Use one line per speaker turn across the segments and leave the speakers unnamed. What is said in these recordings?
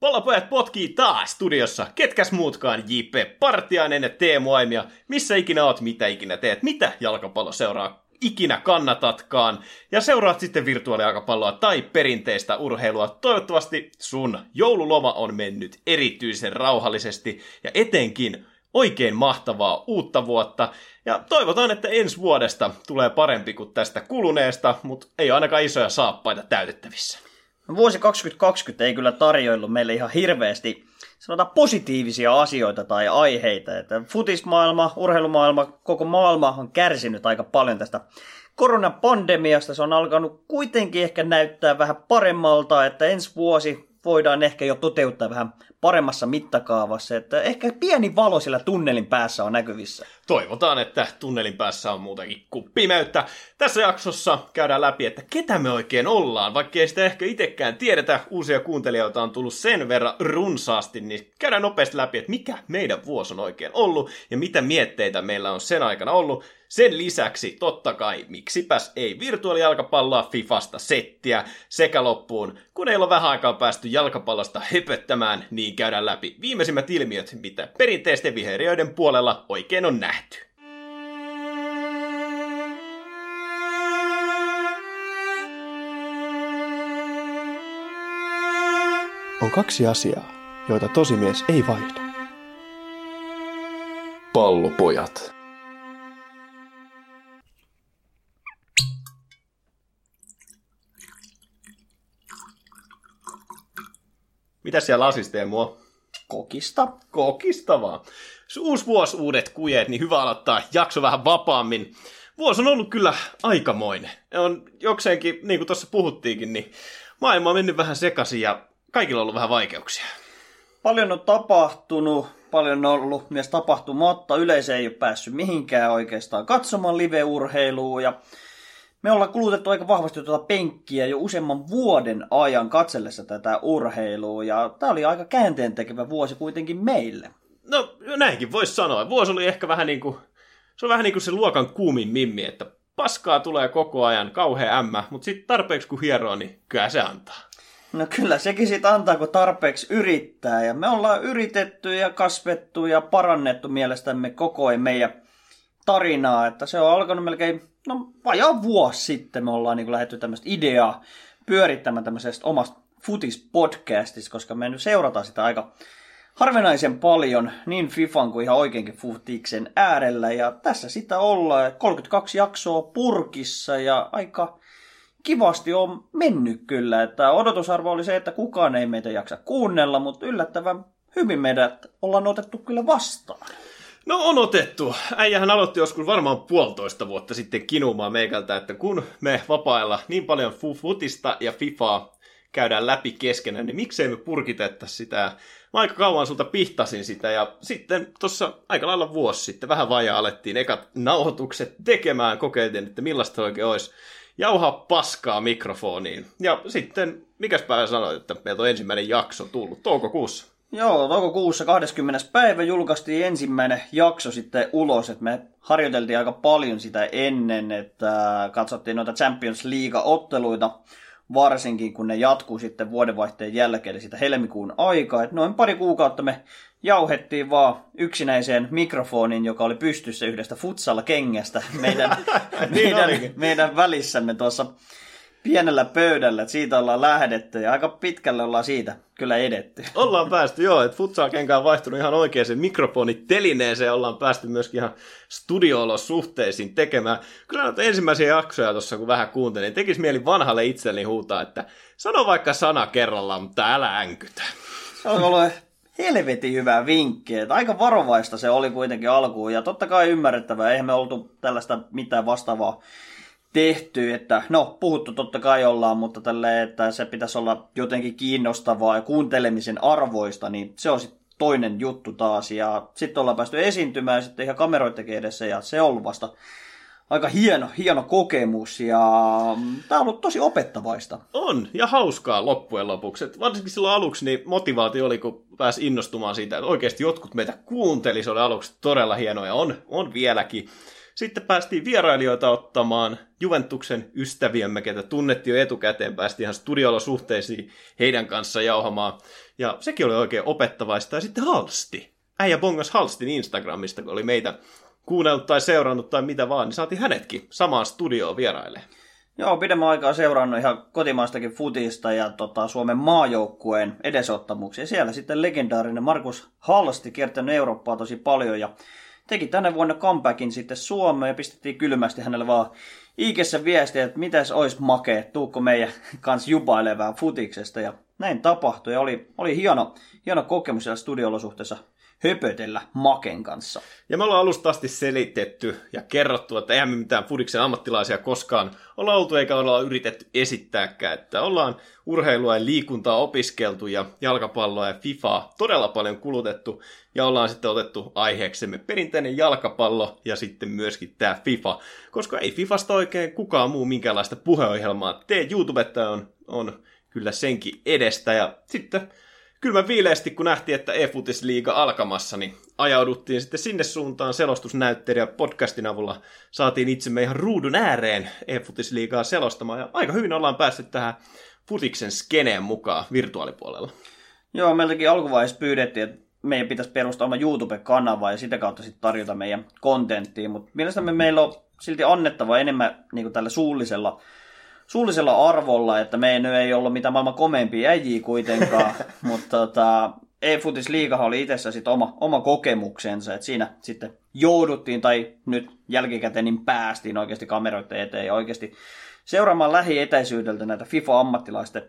Pallopojat potkii taas studiossa. Ketkäs muutkaan JP Partiainen ja Teemu Aimia. Missä ikinä oot, mitä ikinä teet, mitä jalkapallo seuraa ikinä kannatatkaan. Ja seuraat sitten virtuaalijalkapalloa tai perinteistä urheilua. Toivottavasti sun joululoma on mennyt erityisen rauhallisesti ja etenkin oikein mahtavaa uutta vuotta. Ja toivotaan, että ensi vuodesta tulee parempi kuin tästä kuluneesta, mutta ei ainakaan isoja saappaita täytettävissä.
Vuosi 2020 ei kyllä tarjoillut meille ihan hirveästi sanotaan positiivisia asioita tai aiheita. Että futismaailma, urheilumaailma, koko maailma on kärsinyt aika paljon tästä koronapandemiasta. Se on alkanut kuitenkin ehkä näyttää vähän paremmalta, että ensi vuosi voidaan ehkä jo toteuttaa vähän paremmassa mittakaavassa. Että ehkä pieni valo sillä tunnelin päässä on näkyvissä.
Toivotaan, että tunnelin päässä on muutakin kuin pimeyttä. Tässä jaksossa käydään läpi, että ketä me oikein ollaan. Vaikka ei sitä ehkä itsekään tiedetä, uusia kuuntelijoita on tullut sen verran runsaasti, niin käydään nopeasti läpi, että mikä meidän vuosi on oikein ollut ja mitä mietteitä meillä on sen aikana ollut. Sen lisäksi totta kai, miksipäs ei virtuaalijalkapalloa Fifasta settiä sekä loppuun, kun ei ole vähän aikaa päästy jalkapallosta höpöttämään, niin käydään läpi viimeisimmät ilmiöt, mitä perinteisten viheriöiden puolella oikein on nähty.
On kaksi asiaa, joita tosimies ei vaihda.
Pallopojat.
Mitä siellä lasiste mua?
Kokista.
Kokista vaan. Uusi vuosi, uudet kujeet, niin hyvä aloittaa jakso vähän vapaammin. Vuosi on ollut kyllä aikamoinen. On jokseenkin, niin kuin tuossa puhuttiinkin, niin maailma on mennyt vähän sekaisin ja kaikilla on ollut vähän vaikeuksia.
Paljon on tapahtunut, paljon on ollut myös tapahtumatta. Yleisö ei ole päässyt mihinkään oikeastaan katsomaan live-urheilua ja me ollaan kulutettu aika vahvasti tuota penkkiä jo useamman vuoden ajan katsellessa tätä urheilua, ja tämä oli aika käänteen tekevä vuosi kuitenkin meille.
No, näinkin voisi sanoa. Vuosi oli ehkä vähän niin kuin, se on vähän niin kuin se luokan kuumin mimmi, että paskaa tulee koko ajan, kauhea ämmä, mutta sitten tarpeeksi kun hieroo, niin kyllä se antaa.
No kyllä sekin sitten antaa, kun tarpeeksi yrittää. Ja me ollaan yritetty ja kasvettu ja parannettu mielestämme koko ajan meidän tarinaa. Että se on alkanut melkein no vajaa vuosi sitten me ollaan niin lähdetty tämmöistä ideaa pyörittämään tämmöisestä omasta futispodcastista, koska me nyt seurataan sitä aika harvinaisen paljon niin FIFAn kuin ihan oikeinkin futiksen äärellä. Ja tässä sitä ollaan 32 jaksoa purkissa ja aika kivasti on mennyt kyllä. Että odotusarvo oli se, että kukaan ei meitä jaksa kuunnella, mutta yllättävän hyvin meidät ollaan otettu kyllä vastaan.
No on otettu. Äijähän aloitti joskus varmaan puolitoista vuotta sitten kinumaan meikältä, että kun me vapailla niin paljon futista ja FIFAa käydään läpi keskenään, niin miksei me purkitetta sitä. Mä aika kauan sulta pihtasin sitä ja sitten tuossa aika lailla vuosi sitten vähän vajaa alettiin ekat nauhoitukset tekemään, kokeiltiin, että millaista oikein olisi jauhaa paskaa mikrofoniin. Ja sitten, mikäs päivä sanoit, että meiltä on ensimmäinen jakso tullut toukokuussa?
Joo, toukokuussa 20. päivä julkaistiin ensimmäinen jakso sitten ulos, että me harjoiteltiin aika paljon sitä ennen, että katsottiin noita Champions League-otteluita, varsinkin kun ne jatkuu sitten vuodenvaihteen jälkeen, eli sitä helmikuun aikaa. Että noin pari kuukautta me jauhettiin vaan yksinäiseen mikrofonin, joka oli pystyssä yhdestä futsal-kengästä meidän, niin meidän, meidän välissämme tuossa pienellä pöydällä, että siitä ollaan lähdetty ja aika pitkälle ollaan siitä kyllä edetty.
Ollaan päästy, joo, että futsal-kenkä on vaihtunut ihan oikeaan mikrofonitelineeseen, ollaan päästy myöskin ihan studio-olosuhteisiin tekemään. Kyllä näitä ensimmäisiä jaksoja tuossa, kun vähän kuuntelin, tekisi mieli vanhalle itselleni huutaa, että sano vaikka sana kerrallaan, mutta älä änkytä.
Se on ollut helvetin hyvä vinkki. Että aika varovaista se oli kuitenkin alkuun ja totta kai ymmärrettävää. Eihän me oltu tällaista mitään vastaavaa tehty, että no puhuttu totta kai ollaan, mutta tälle, että se pitäisi olla jotenkin kiinnostavaa ja kuuntelemisen arvoista, niin se on sitten toinen juttu taas. Ja sitten ollaan päästy esiintymään sitten ihan kameroidenkin edessä ja se on ollut vasta aika hieno, hieno kokemus ja tämä on ollut tosi opettavaista.
On, ja hauskaa loppujen lopuksi. Et varsinkin silloin aluksi niin motivaatio oli, kun pääsi innostumaan siitä, että oikeasti jotkut meitä kuunteli, se oli aluksi todella hienoa ja on, on vieläkin Sitten päästiin vierailijoita ottamaan Juventuksen ystäviämme, ketä tunnettiin jo etukäteen, päästiin ihan studiolosuhteisiin heidän kanssa jauhamaan. Ja sekin oli oikein opettavaista. Ja sitten Halsti. Äijä bongas Halstin Instagramista, kun oli meitä kuunnellut tai seurannut tai mitä vaan, niin saatiin hänetkin samaan studioon vieraille.
Joo, pidemmän aikaa seurannut ihan kotimaistakin futista ja tota, Suomen maajoukkueen edesottamuksia. Siellä sitten legendaarinen Markus Halsti kiertänyt Eurooppaa tosi paljon ja teki tänä vuonna comebackin sitten Suomeen ja pistettiin kylmästi hänelle vaan Iikessä viestiä, että mitäs ois makea, tuukko meidän kanssa jubailevää futiksesta. Ja näin tapahtui ja oli, oli hieno, hieno kokemus siellä studiolosuhteessa höpötellä Maken kanssa.
Ja me ollaan alusta asti selitetty ja kerrottu, että eihän me mitään Fudiksen ammattilaisia koskaan olla oltu eikä olla yritetty esittääkään, että ollaan urheilua ja liikuntaa opiskeltu ja jalkapalloa ja FIFAa todella paljon kulutettu ja ollaan sitten otettu aiheeksemme perinteinen jalkapallo ja sitten myöskin tämä FIFA, koska ei FIFasta oikein kukaan muu minkäänlaista puheohjelmaa tee. YouTubetta on, on kyllä senkin edestä ja sitten kylmän viileästi, kun nähtiin, että e-futisliiga alkamassa, niin ajauduttiin sitten sinne suuntaan selostusnäyttelijä podcastin avulla. Saatiin itsemme ihan ruudun ääreen e-futisliigaa selostamaan, ja aika hyvin ollaan päässyt tähän futiksen skeneen mukaan virtuaalipuolella.
Joo, meiltäkin alkuvaiheessa pyydettiin, että meidän pitäisi perustaa oma YouTube-kanava ja sitä kautta sitten tarjota meidän kontenttia, mutta mielestäni meillä on silti annettava enemmän niin tällä suullisella suullisella arvolla, että meidän ei ollut mitään maailman komeampia äijiä kuitenkaan, mutta tota, e-futis liigahan oli itsessä sit oma, oma kokemuksensa, että siinä sitten jouduttiin tai nyt jälkikäteen niin päästiin oikeasti kameroiden eteen ja oikeasti seuraamaan lähietäisyydeltä näitä FIFA-ammattilaisten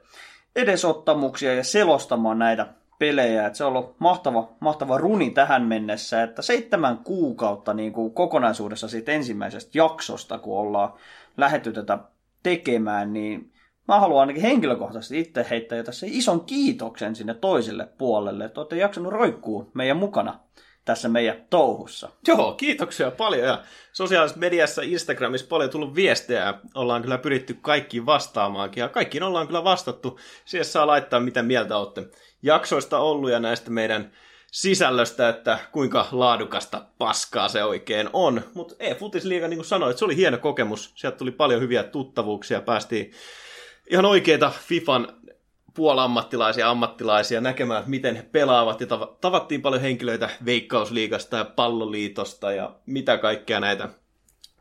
edesottamuksia ja selostamaan näitä pelejä. että se on ollut mahtava, mahtava runi tähän mennessä, että seitsemän kuukautta niin kuin kokonaisuudessa siitä ensimmäisestä jaksosta, kun ollaan lähetty tätä tekemään, niin mä haluan ainakin henkilökohtaisesti itse heittää tässä ison kiitoksen sinne toiselle puolelle, että olette jaksanut roikkuu meidän mukana tässä meidän touhussa.
Joo, kiitoksia paljon. Ja sosiaalisessa mediassa, Instagramissa paljon tullut viestejä. Ollaan kyllä pyritty kaikkiin vastaamaankin. Ja kaikkiin ollaan kyllä vastattu. Siellä saa laittaa, mitä mieltä olette jaksoista ollut ja näistä meidän sisällöstä, että kuinka laadukasta paskaa se oikein on. Mutta e-futisliiga, niin kuin sanoit, se oli hieno kokemus. Sieltä tuli paljon hyviä tuttavuuksia, päästiin ihan oikeita FIFAn puolammattilaisia ammattilaisia näkemään, miten he pelaavat. Ja tavattiin paljon henkilöitä Veikkausliigasta ja Palloliitosta ja mitä kaikkea näitä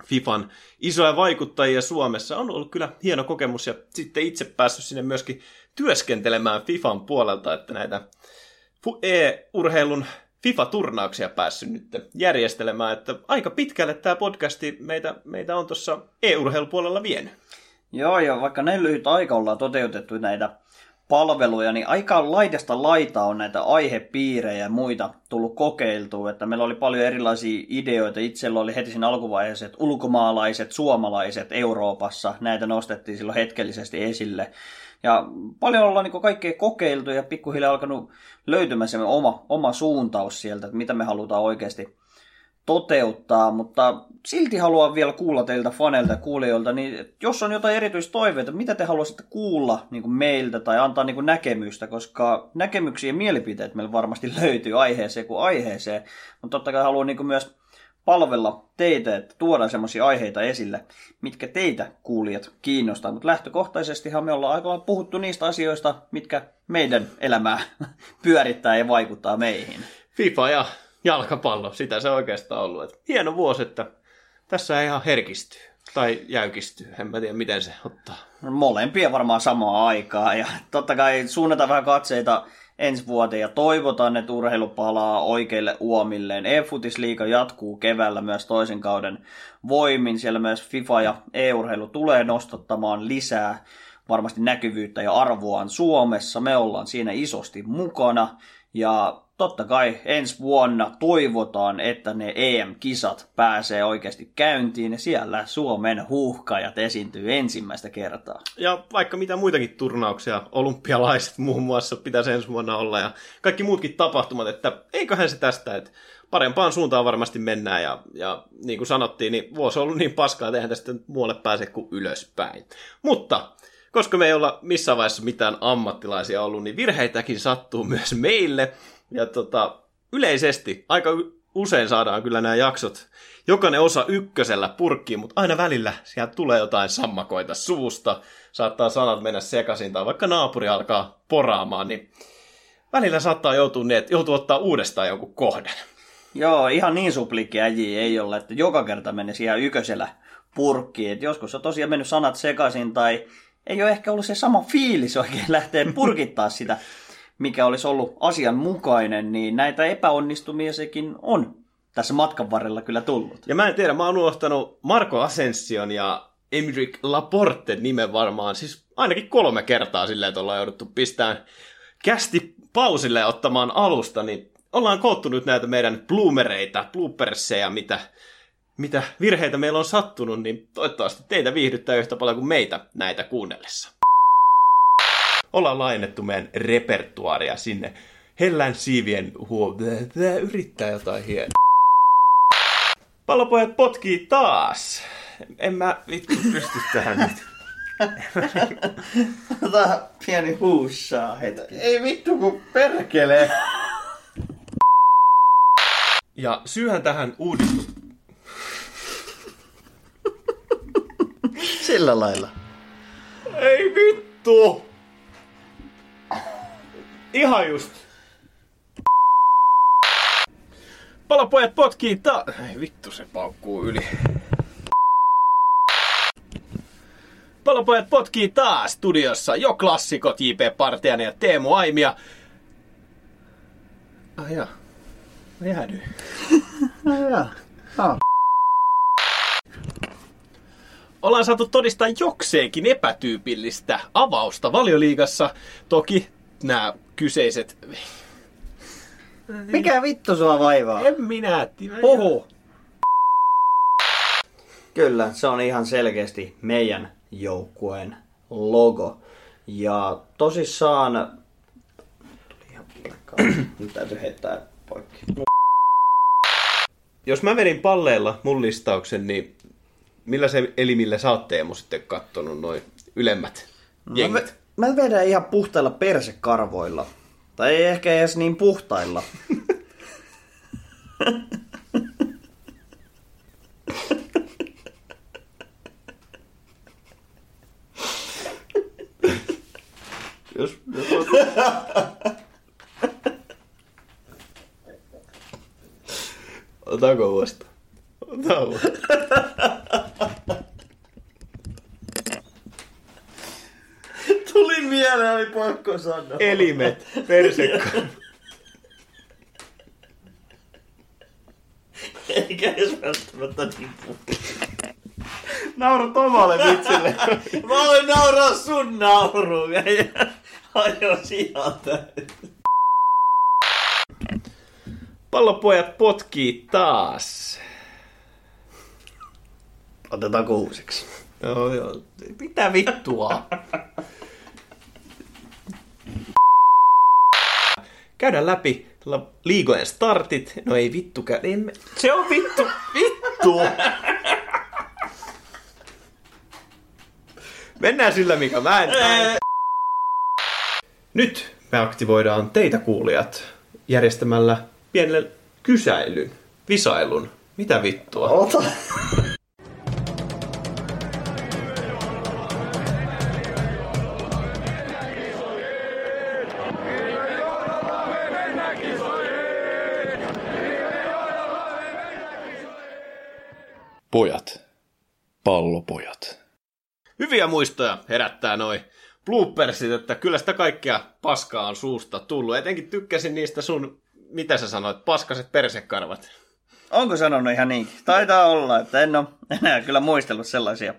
FIFAn isoja vaikuttajia Suomessa. On ollut kyllä hieno kokemus ja sitten itse päässyt sinne myöskin työskentelemään FIFAn puolelta, että näitä e-urheilun FIFA-turnauksia päässyt nyt järjestelemään, että aika pitkälle tämä podcasti meitä, meitä on tuossa e-urheilupuolella vienyt.
Joo, ja vaikka näin lyhyt aika ollaan toteutettu näitä palveluja, niin aika laidasta laita on näitä aihepiirejä ja muita tullut kokeiltua, että meillä oli paljon erilaisia ideoita. Itsellä oli heti siinä alkuvaiheessa, että ulkomaalaiset, suomalaiset Euroopassa, näitä nostettiin silloin hetkellisesti esille. Ja paljon ollaan niin kaikkea kokeiltu ja pikkuhiljaa alkanut löytymään se oma, oma suuntaus sieltä, että mitä me halutaan oikeasti toteuttaa, mutta silti haluan vielä kuulla teiltä faneilta ja kuulijoilta, niin jos on jotain erityistoiveita, mitä te haluaisitte kuulla niin kuin meiltä tai antaa niin kuin näkemystä, koska näkemyksiä ja mielipiteet meillä varmasti löytyy aiheeseen kuin aiheeseen, mutta totta kai haluan niin kuin myös palvella teitä, että tuodaan semmoisia aiheita esille, mitkä teitä kuulijat kiinnostaa. Mutta lähtökohtaisestihan me ollaan aika puhuttu niistä asioista, mitkä meidän elämää pyörittää ja vaikuttaa meihin.
FIFA ja jalkapallo, sitä se oikeastaan ollut. Et hieno vuosi, että tässä ei ihan herkistyy tai jäykistyy. En mä tiedä, miten se ottaa.
Molempia varmaan samaa aikaa. Ja totta kai suunnataan vähän katseita ensi vuoteen ja toivotaan, että urheilu palaa oikeille uomilleen. E-futisliiga jatkuu keväällä myös toisen kauden voimin. Siellä myös FIFA ja e-urheilu tulee nostattamaan lisää varmasti näkyvyyttä ja arvoaan Suomessa. Me ollaan siinä isosti mukana ja totta kai ensi vuonna toivotaan, että ne EM-kisat pääsee oikeasti käyntiin ja siellä Suomen huuhkajat esiintyy ensimmäistä kertaa.
Ja vaikka mitä muitakin turnauksia, olympialaiset muun muassa pitäisi ensi vuonna olla ja kaikki muutkin tapahtumat, että eiköhän se tästä, että parempaan suuntaan varmasti mennään ja, ja niin kuin sanottiin, niin vuosi on ollut niin paskaa, että eihän tästä muualle pääse kuin ylöspäin. Mutta koska me ei olla missään vaiheessa mitään ammattilaisia ollut, niin virheitäkin sattuu myös meille. Ja tota, yleisesti aika usein saadaan kyllä nämä jaksot, jokainen osa ykkösellä purkkiin, mutta aina välillä sieltä tulee jotain sammakoita suusta, saattaa sanat mennä sekaisin, tai vaikka naapuri alkaa poraamaan, niin välillä saattaa joutua niin, että joutuu ottaa uudestaan jonkun kohden.
Joo, ihan niin suplikki äiji ei ole, että joka kerta menisi ihan yköisellä purkkiin. Et joskus on tosiaan mennyt sanat sekaisin tai ei ole ehkä ollut se sama fiilis oikein lähteä purkittaa sitä, mikä olisi ollut asianmukainen, niin näitä epäonnistumia sekin on tässä matkan varrella kyllä tullut.
Ja mä en tiedä, mä oon unohtanut Marco Asension ja Emerick Laporte nimen varmaan, siis ainakin kolme kertaa silleen, että ollaan jouduttu pistämään kästi pausille ottamaan alusta, niin ollaan koottu nyt näitä meidän bloomereita, blooperseja, mitä, mitä virheitä meillä on sattunut, niin toivottavasti teitä viihdyttää yhtä paljon kuin meitä näitä kuunnellessa. Ollaan laajennettu meidän repertuaaria sinne hellän siivien huo... Tää yrittää jotain hienoa. Pallopojat potkii taas. En mä vittu pysty tähän nyt.
Ota pieni huussaa hetki.
Ei vittu kun perkele.
Ja syyhän tähän uudistu...
Sillä lailla.
Ei vittu! Ihan just. Palapojat potkii ta... Ei vittu se paukkuu yli. Palapojat potkii taas studiossa jo klassikot J.P. Partianen ja Teemu Aimia. Ah jaa. Mä jäädyin. Ollaan saatu todistaa jokseenkin epätyypillistä avausta valioliigassa. Toki nämä kyseiset...
Mikä vittu sua vaivaa?
En minä.
Puhu. Kyllä, se on ihan selkeästi meidän joukkueen logo. Ja tosissaan... Tuli ihan vilkkaa. Nyt täytyy heittää poikki.
Jos mä vedin palleilla mun listauksen, niin millä se elimillä sä oot Teemu sitten kattonut noin ylemmät
Mä,
jengit?
ve- mä vedän ihan puhtailla persekarvoilla. Tai ei ehkä edes niin puhtailla.
Jos, jos Otako uudesta? Ota
mieleen, oli pakko sanoa.
Elimet, persekka.
Eikä edes välttämättä niin puhtailla.
Naurat omalle vitsille.
Mä voin nauraa sun nauruun ja ajos ihan.
Pallopojat potkii taas.
Otetaan uusiksi.
Joo, joo. Mitä vittua? Käydään läpi liigojen startit. No ei vittu, käy. Ei me... Se on vittu. Vittu! Mennään sillä, mikä mä en... Nyt me aktivoidaan teitä kuulijat järjestämällä pienen kysäilyn, visailun. Mitä vittua?
Ota.
Pojat. Pallopojat.
Hyviä muistoja herättää noi bloopersit, että kyllä sitä kaikkea paskaa on suusta tullut. Etenkin tykkäsin niistä sun, mitä sä sanoit, paskaset persekarvat.
Onko sanonut ihan niin? Taitaa olla, että en ole enää kyllä muistellut sellaisia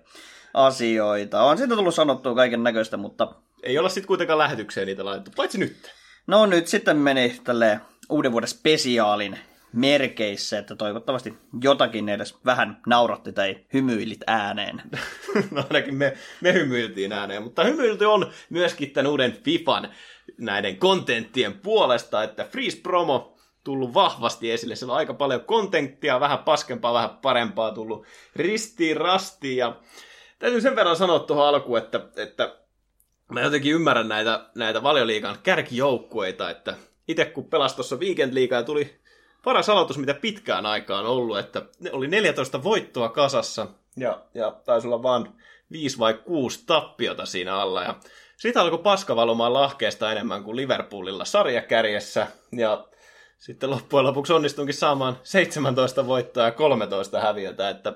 asioita. On siitä tullut sanottua kaiken näköistä, mutta
Ei olla sit kuitenkaan lähetykseen niitä laitettu, paitsi nyt.
no nyt sitten meni tälle uuden vuoden spesiaalin merkeissä, että toivottavasti jotakin edes vähän nauratti tai hymyilit ääneen.
no ainakin me, me hymyiltiin ääneen, mutta hymyilty on myöskin tämän uuden FIFAn näiden kontenttien puolesta, että Freeze Promo tullut vahvasti esille. Siellä on aika paljon kontenttia, vähän paskempaa, vähän parempaa tullut ristiin, rastiin ja täytyy sen verran sanoa tuohon alkuun, että, että mä jotenkin ymmärrän näitä, näitä valioliigan kärkijoukkueita, että itse kun pelasi tuossa Weekend Leaguea ja tuli paras aloitus, mitä pitkään aikaan ollut, että ne oli 14 voittoa kasassa ja, ja taisi olla vain 5 vai 6 tappiota siinä alla. Ja siitä alkoi paska valumaan lahkeesta enemmän kuin Liverpoolilla sarjakärjessä ja sitten loppujen lopuksi onnistunkin saamaan 17 voittoa ja 13 häviötä, että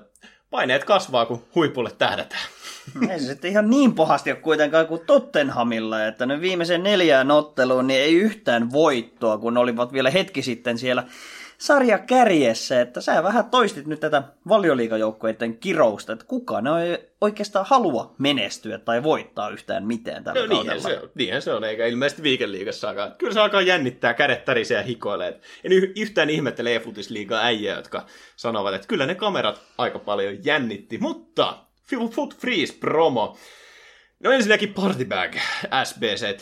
paineet kasvaa, kun huipulle tähdätään.
Ei se sitten ihan niin pahasti ole kuitenkaan kuin Tottenhamilla, että ne viimeisen neljään otteluun niin ei yhtään voittoa, kun olivat vielä hetki sitten siellä sarja kärjessä, että sä vähän toistit nyt tätä valioliikajoukkoiden kirousta, että kukaan ei oikeastaan halua menestyä tai voittaa yhtään mitään tällä
no,
kaudella.
niinhän se, on, niinhän se on, eikä ilmeisesti viikenliigassakaan. Kyllä se alkaa jännittää, kädet tärisee ja hikoilee. En yhtään ihmettele e-futisliigaa äijää, jotka sanovat, että kyllä ne kamerat aika paljon jännitti, mutta Foot Freeze promo. No ensinnäkin Partybag SBC.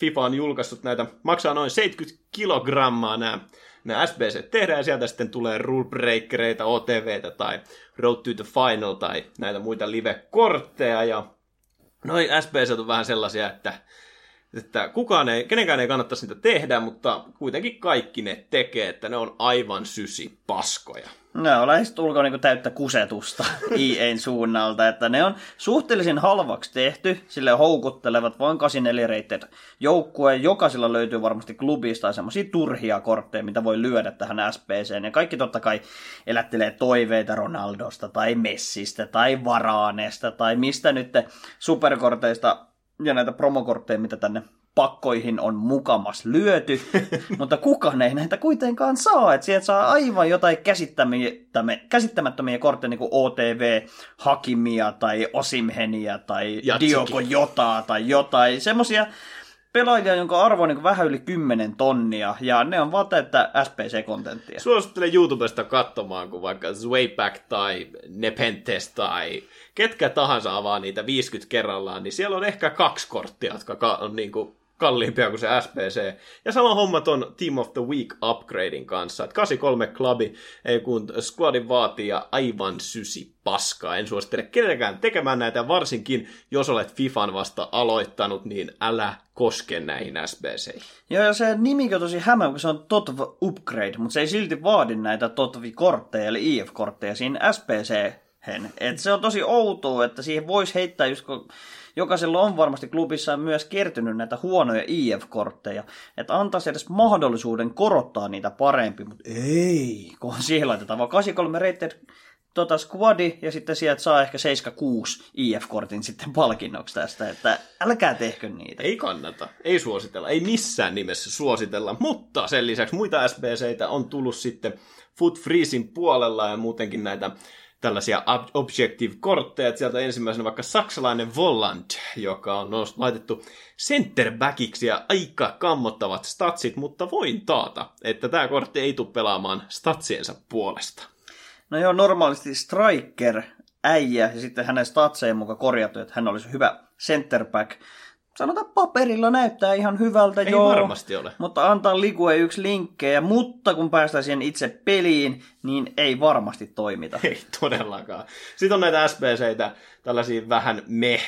FIFA on julkaissut näitä, maksaa noin 70 kilogrammaa nämä nämä SBC tehdään ja sieltä sitten tulee rule breakereita, OTVtä tai Road to the Final tai näitä muita live-kortteja ja noin SBC on vähän sellaisia, että että kukaan ei, kenenkään ei kannattaisi niitä tehdä, mutta kuitenkin kaikki ne tekee, että ne on aivan sysi paskoja.
Ne on lähestulkoon niin täyttä kusetusta IEn suunnalta, että ne on suhteellisen halvaksi tehty, sille houkuttelevat vain 84 rated joukkue. Jokaisella löytyy varmasti klubista semmoisia turhia kortteja, mitä voi lyödä tähän SPCen. Ja kaikki totta kai elättelee toiveita Ronaldosta tai Messistä tai Varaanesta tai mistä nyt superkorteista ja näitä promokortteja, mitä tänne pakkoihin on mukamas lyöty, mutta kukaan ei näitä kuitenkaan saa. Että sieltä saa aivan jotain käsittämättömiä, käsittämättömiä kortteja, niin kuin OTV, Hakimia tai Osimhenia tai Jatsikin. Diogo Jotaa tai jotain. Semmoisia pelaajia, jonka arvo on niin vähän yli 10 tonnia, ja ne on vaan että SPC-kontenttia.
Suosittelen YouTubesta katsomaan, kun vaikka Zwayback tai Nepenthes tai ketkä tahansa avaa niitä 50 kerrallaan, niin siellä on ehkä kaksi korttia, jotka on niin kuin kalliimpia kuin se SPC. Ja sama homma ton Team of the Week upgradein kanssa. Että 83 klubi, ei kun squadin vaatii ja aivan sysi paskaa. En suosittele kenellekään tekemään näitä, varsinkin jos olet FIFAn vasta aloittanut, niin älä koske näihin SBC.
Joo, ja se nimi on tosi hämä, kun se on Totv Upgrade, mutta se ei silti vaadi näitä Totvi-kortteja, eli IF-kortteja siinä SPC Et se on tosi outoa, että siihen voisi heittää just kun jokaisella on varmasti klubissa myös kertynyt näitä huonoja IF-kortteja, että antaisi edes mahdollisuuden korottaa niitä parempi, mutta ei, kun siihen laitetaan. Vaan 83 rated tota squadi ja sitten sieltä saa ehkä 76 IF-kortin sitten palkinnoksi tästä, että älkää tehkö niitä.
Ei kannata, ei suositella, ei missään nimessä suositella, mutta sen lisäksi muita SBCitä on tullut sitten Foot Freezin puolella ja muutenkin näitä tällaisia objective-kortteja. Sieltä ensimmäisenä vaikka saksalainen Volland, joka on laitettu centerbackiksi ja aika kammottavat statsit, mutta voin taata, että tämä kortti ei tule pelaamaan statsiensa puolesta.
No joo, normaalisti striker äijä ja sitten hänen statseen mukaan korjattu, että hän olisi hyvä centerback sanotaan paperilla näyttää ihan hyvältä,
Ei
joo,
varmasti ole.
mutta antaa Ligue yksi linkkejä, mutta kun päästään siihen itse peliin, niin ei varmasti toimita.
Ei todellakaan. Sitten on näitä SBCitä, tällaisia vähän me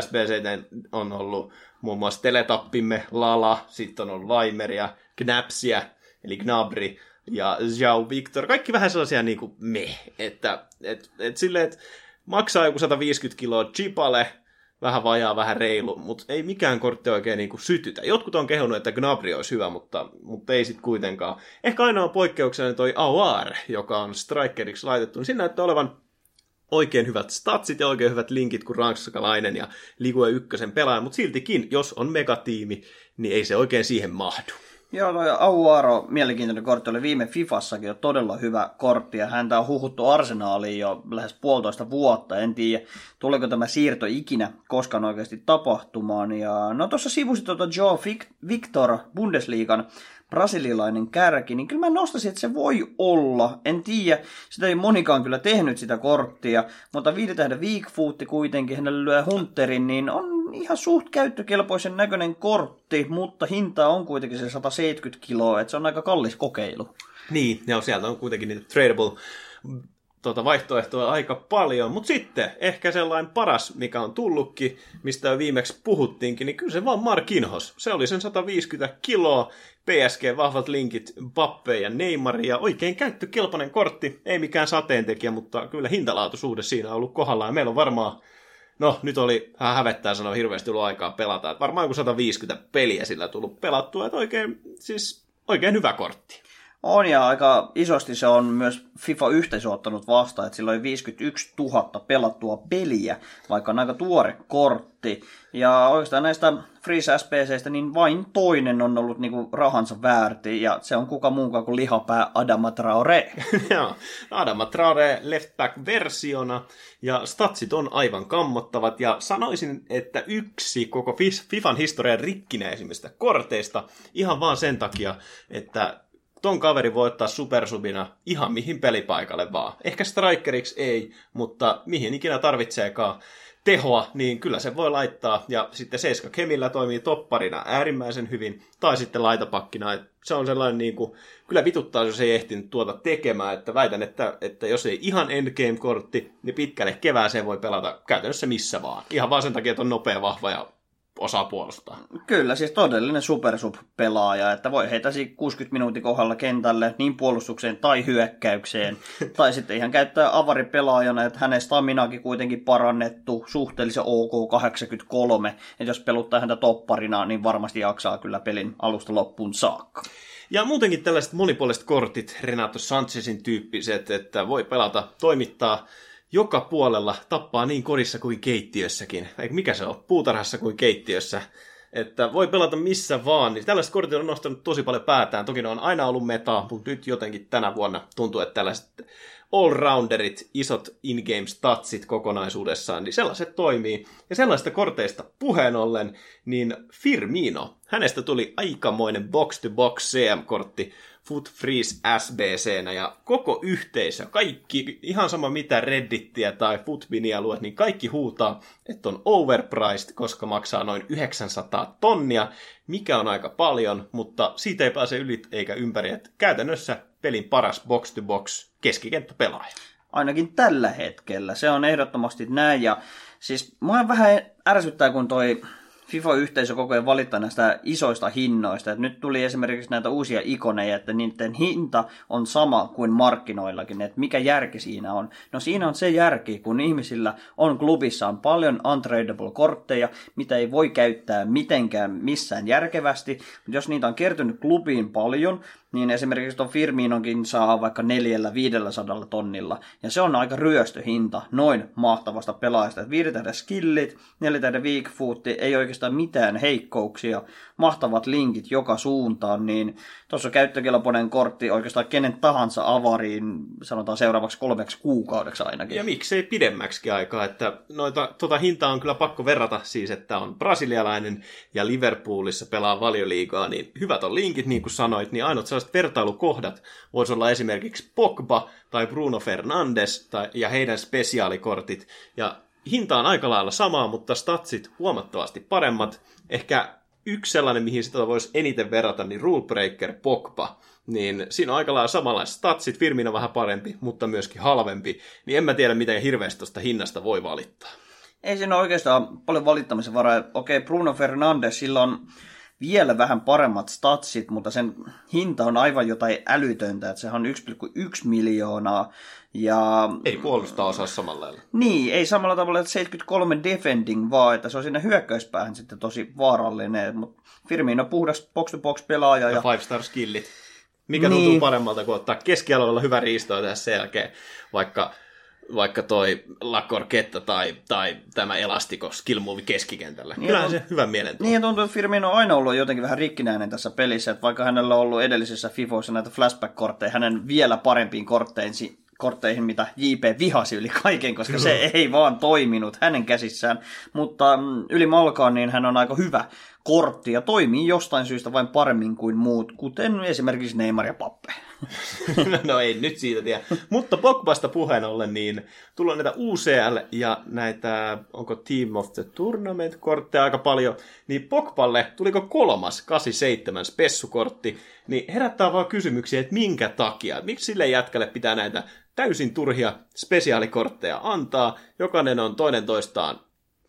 SBCitä on ollut muun muassa Teletappimme, Lala, sitten on ollut Laimeria, Knapsia, eli Gnabri, ja Zhao Victor. Kaikki vähän sellaisia niin kuin me, että et, et silleen, että maksaa joku 150 kiloa chipale, vähän vajaa, vähän reilu, mutta ei mikään kortti oikein niin kuin sytytä. Jotkut on kehunut, että Gnabry olisi hyvä, mutta, mutta ei sitten kuitenkaan. Ehkä ainoa poikkeuksena toi Awar, joka on strikeriksi laitettu, niin siinä näyttää olevan oikein hyvät statsit ja oikein hyvät linkit kuin ranskalainen ja Ligue 1 pelaaja, mutta siltikin, jos on megatiimi, niin ei se oikein siihen mahdu.
Joo, toi Auaro, mielenkiintoinen kortti, oli viime Fifassakin jo todella hyvä kortti, ja häntä on huhuttu arsenaaliin jo lähes puolitoista vuotta. En tiedä, tuleeko tämä siirto ikinä koskaan oikeasti tapahtumaan. Ja, no tuossa sivusit tuota Joe Victor Bundesliigan brasilialainen kärki, niin kyllä mä nostaisin, että se voi olla. En tiedä, sitä ei monikaan kyllä tehnyt sitä korttia, mutta viidetähden Weakfootti kuitenkin, hänelle lyö Hunterin, niin on ihan suht käyttökelpoisen näköinen kortti, mutta hinta on kuitenkin se 170 kiloa, että se on aika kallis kokeilu.
Niin, ja sieltä on kuitenkin niitä tradable tuota vaihtoehtoa aika paljon, mutta sitten ehkä sellainen paras, mikä on tullutkin, mistä jo viimeksi puhuttiinkin, niin kyllä se vaan Markinhos. Se oli sen 150 kiloa, PSG, vahvat linkit, Bappe ja Neymar ja oikein käyttökelpoinen kortti, ei mikään sateentekijä, mutta kyllä hintalaatuisuuden siinä on ollut kohdallaan. Meillä on varmaan No, nyt oli vähän hävettää sanoa hirveästi ollut aikaa pelata. Että varmaan joku 150 peliä sillä tullut pelattua. Että oikein, siis oikein hyvä kortti.
On ja aika isosti se on myös FIFA-yhteisö ottanut vastaan, että sillä oli 51 000 pelattua peliä, vaikka on aika tuore kortti. Ja oikeastaan näistä Freeze SPCistä niin vain toinen on ollut niinku rahansa väärti, ja se on kuka muukaan kuin lihapää Adama Traore.
Joo, Adama Traore left back-versiona, ja statsit on aivan kammottavat, ja sanoisin, että yksi koko FIFAn historian rikkinäisimmistä korteista, ihan vaan sen takia, että ton kaveri voi ottaa supersubina ihan mihin pelipaikalle vaan. Ehkä strikeriksi ei, mutta mihin ikinä tarvitseekaan tehoa, niin kyllä se voi laittaa. Ja sitten Seiska Kemillä toimii topparina äärimmäisen hyvin, tai sitten laitapakkina. Se on sellainen, niin kuin, kyllä vituttaa, jos ei ehtinyt tuota tekemään. Että väitän, että, että jos ei ihan endgame-kortti, niin pitkälle kevääseen voi pelata käytännössä missä vaan. Ihan vaan sen takia, että on nopea, vahva ja osaa puolustaa.
Kyllä, siis todellinen supersub-pelaaja, että voi heitä 60 minuutin kohdalla kentälle niin puolustukseen tai hyökkäykseen. tai sitten ihan käyttää avaripelaajana, että hänen staminakin kuitenkin parannettu suhteellisen OK 83. Että jos peluttaa häntä topparina, niin varmasti jaksaa kyllä pelin alusta loppuun saakka.
Ja muutenkin tällaiset monipuoliset kortit, Renato Sanchezin tyyppiset, että voi pelata, toimittaa joka puolella tappaa niin kodissa kuin keittiössäkin. Eikö mikä se on? Puutarhassa kuin keittiössä. Että voi pelata missä vaan. Niin tällaiset kortit on nostanut tosi paljon päätään. Toki ne on aina ollut meta, mutta nyt jotenkin tänä vuonna tuntuu, että tällaiset all-rounderit, isot in-game statsit kokonaisuudessaan, niin sellaiset toimii. Ja sellaista korteista puheen ollen, niin Firmino, hänestä tuli aikamoinen box-to-box CM-kortti Foot Freeze SBCnä ja koko yhteisö, kaikki, ihan sama mitä Reddittiä tai Footbinia luet, niin kaikki huutaa, että on overpriced, koska maksaa noin 900 tonnia, mikä on aika paljon, mutta siitä ei pääse yli eikä ympäri, että käytännössä pelin paras box-to-box keskikenttäpelaaja.
Ainakin tällä hetkellä, se on ehdottomasti näin ja siis mua vähän ärsyttää, kun toi FIFA-yhteisö koko ajan valittaa näistä isoista hinnoista. Et nyt tuli esimerkiksi näitä uusia ikoneja, että niiden hinta on sama kuin markkinoillakin, että mikä järki siinä on. No siinä on se järki, kun ihmisillä on klubissaan paljon untradable kortteja, mitä ei voi käyttää mitenkään missään järkevästi, mutta jos niitä on kertynyt klubiin paljon, niin esimerkiksi tuon Firminonkin saa vaikka neljällä 500 tonnilla. Ja se on aika ryöstöhinta noin mahtavasta pelaajasta. Että viiden tähden skillit, neljä tähden weak foot, ei oikeastaan mitään heikkouksia, mahtavat linkit joka suuntaan, niin tuossa käyttökelpoinen kortti oikeastaan kenen tahansa avariin, sanotaan seuraavaksi kolmeksi kuukaudeksi ainakin.
Ja miksei pidemmäksi aikaa, että noita, tota hintaa on kyllä pakko verrata siis, että on brasilialainen ja Liverpoolissa pelaa valioliigaa, niin hyvät on linkit, niin kuin sanoit, niin ainut sellaiset vertailukohdat voisi olla esimerkiksi Pogba tai Bruno Fernandes tai, ja heidän spesiaalikortit. Ja hinta on aika lailla samaa, mutta statsit huomattavasti paremmat. Ehkä yksi sellainen, mihin sitä voisi eniten verrata, niin Rulebreaker Pogba. Niin siinä on aika lailla samanlaiset statsit, Firmin on vähän parempi, mutta myöskin halvempi. Niin en mä tiedä, miten hirveästi tuosta hinnasta voi valittaa.
Ei siinä ole oikeastaan paljon valittamisen varaa. Okei, Bruno Fernandes, sillä on vielä vähän paremmat statsit, mutta sen hinta on aivan jotain älytöntä, että sehän on 1,1 miljoonaa. Ja...
Ei puolustaa osaa samalla lailla.
Niin, ei samalla tavalla, että 73 defending vaan, että se on siinä hyökkäyspäähän sitten tosi vaarallinen, mutta Firmino puhdas box-to-box pelaaja.
Ja, ja five star skillit. Mikä niin. tuntuu paremmalta kuin ottaa keskialueella hyvä riisto tässä sen jälkeen, vaikka vaikka toi Lakorketta tai, tai tämä Elastiko skill move keskikentällä. Niin Kyllähän se hyvä mielen
Niin tuntuu, että Firmino on aina ollut jotenkin vähän rikkinäinen tässä pelissä, että vaikka hänellä on ollut edellisissä FIFOissa näitä flashback-kortteja, hänen vielä parempiin kortteihin, kortteihin, mitä JP vihasi yli kaiken, koska Kyllä. se ei vaan toiminut hänen käsissään. Mutta mm, yli malkaan niin hän on aika hyvä kortti ja toimii jostain syystä vain paremmin kuin muut, kuten esimerkiksi Neymar ja Pappe.
no ei nyt siitä tiedä. Mutta Pogbasta puheen ollen, niin tulla näitä UCL ja näitä, onko Team of the Tournament-kortteja aika paljon, niin Pogballe tuliko kolmas 87 spessukortti, niin herättää vaan kysymyksiä, että minkä takia, miksi sille jätkälle pitää näitä täysin turhia spesiaalikortteja antaa, jokainen on toinen toistaan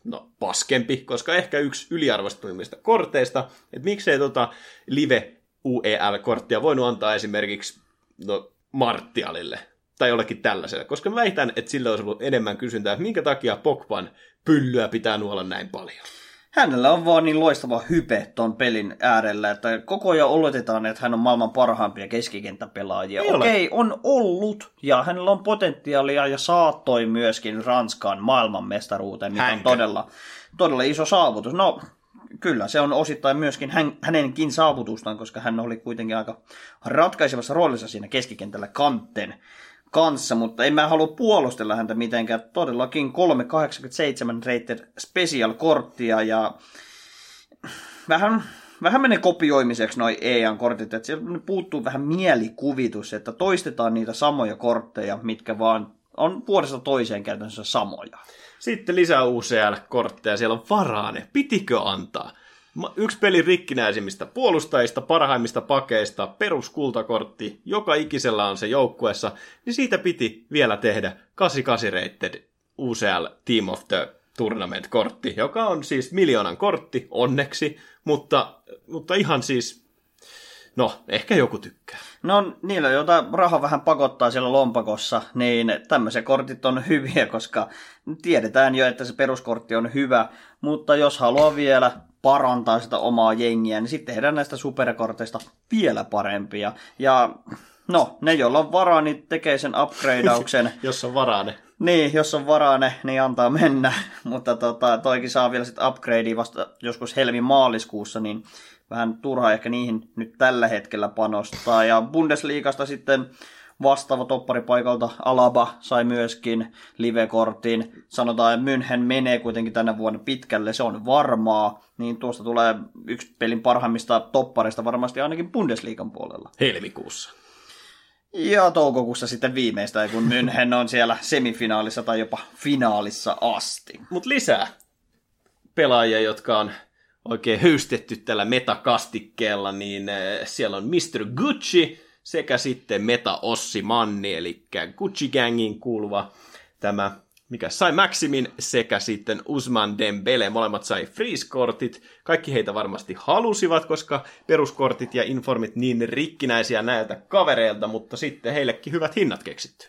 no, paskempi, koska ehkä yksi yliarvostuneemmista korteista, että miksei tota live UEL-korttia voinut antaa esimerkiksi no, Martialille tai jollekin tällaiselle, koska mä väitän, että sillä olisi ollut enemmän kysyntää, että minkä takia Pogban pyllyä pitää nuolla näin paljon.
Hänellä on vaan niin loistava hype ton pelin äärellä, että koko ajan oletetaan, että hän on maailman parhaimpia keskikenttäpelaajia.
Ei ole.
Okei, on ollut, ja hänellä on potentiaalia ja saattoi myöskin Ranskan maailmanmestaruuteen, mikä on
Hänkö?
todella, todella iso saavutus. No, kyllä, se on osittain myöskin hän, hänenkin saavutustaan, koska hän oli kuitenkin aika ratkaisevassa roolissa siinä keskikentällä kantten kanssa, mutta en mä halua puolustella häntä mitenkään. Todellakin 387 rated special-korttia ja vähän, vähän menee kopioimiseksi noi EAN-kortit, että sieltä puuttuu vähän mielikuvitus, että toistetaan niitä samoja kortteja, mitkä vaan on vuodesta toiseen käytännössä samoja.
Sitten lisää UCL-kortteja, siellä on Varane. Pitikö antaa? Yksi pelin rikkinäisimmistä puolustajista, parhaimmista pakeista, peruskultakortti, joka ikisellä on se joukkueessa, niin siitä piti vielä tehdä 88 rated UCL Team of the Tournament-kortti, joka on siis miljoonan kortti, onneksi, mutta, mutta ihan siis, no, ehkä joku tykkää.
No niillä, joita raha vähän pakottaa siellä lompakossa, niin tämmöiset kortit on hyviä, koska tiedetään jo, että se peruskortti on hyvä, mutta jos haluaa vielä parantaa sitä omaa jengiä, niin sitten tehdään näistä superkorteista vielä parempia. Ja no, ne joilla on varaa, niin tekee sen upgradeauksen.
Jos on Varane.
Niin, jos on varaa ne, niin antaa mennä. Mutta tota, toikin saa vielä sitten upgradea vasta joskus helmi-maaliskuussa, niin vähän turha ehkä niihin nyt tällä hetkellä panostaa. Ja Bundesliigasta sitten vastaava topparipaikalta Alaba sai myöskin live-kortin. Sanotaan, että München menee kuitenkin tänä vuonna pitkälle, se on varmaa. Niin tuosta tulee yksi pelin parhaimmista topparista varmasti ainakin Bundesliigan puolella.
Helmikuussa.
Ja toukokuussa sitten viimeistään, kun München on siellä semifinaalissa tai jopa finaalissa asti.
Mutta lisää pelaajia, jotka on oikein höystetty tällä metakastikkeella, niin eh, siellä on Mr. Gucci sekä sitten Meta Ossi Manni, eli Gucci Gangin kuuluva tämä, mikä sai Maximin, sekä sitten Usman Dembele. Molemmat sai freeze-kortit. Kaikki heitä varmasti halusivat, koska peruskortit ja informit niin rikkinäisiä näiltä kavereilta, mutta sitten heillekin hyvät hinnat keksitty.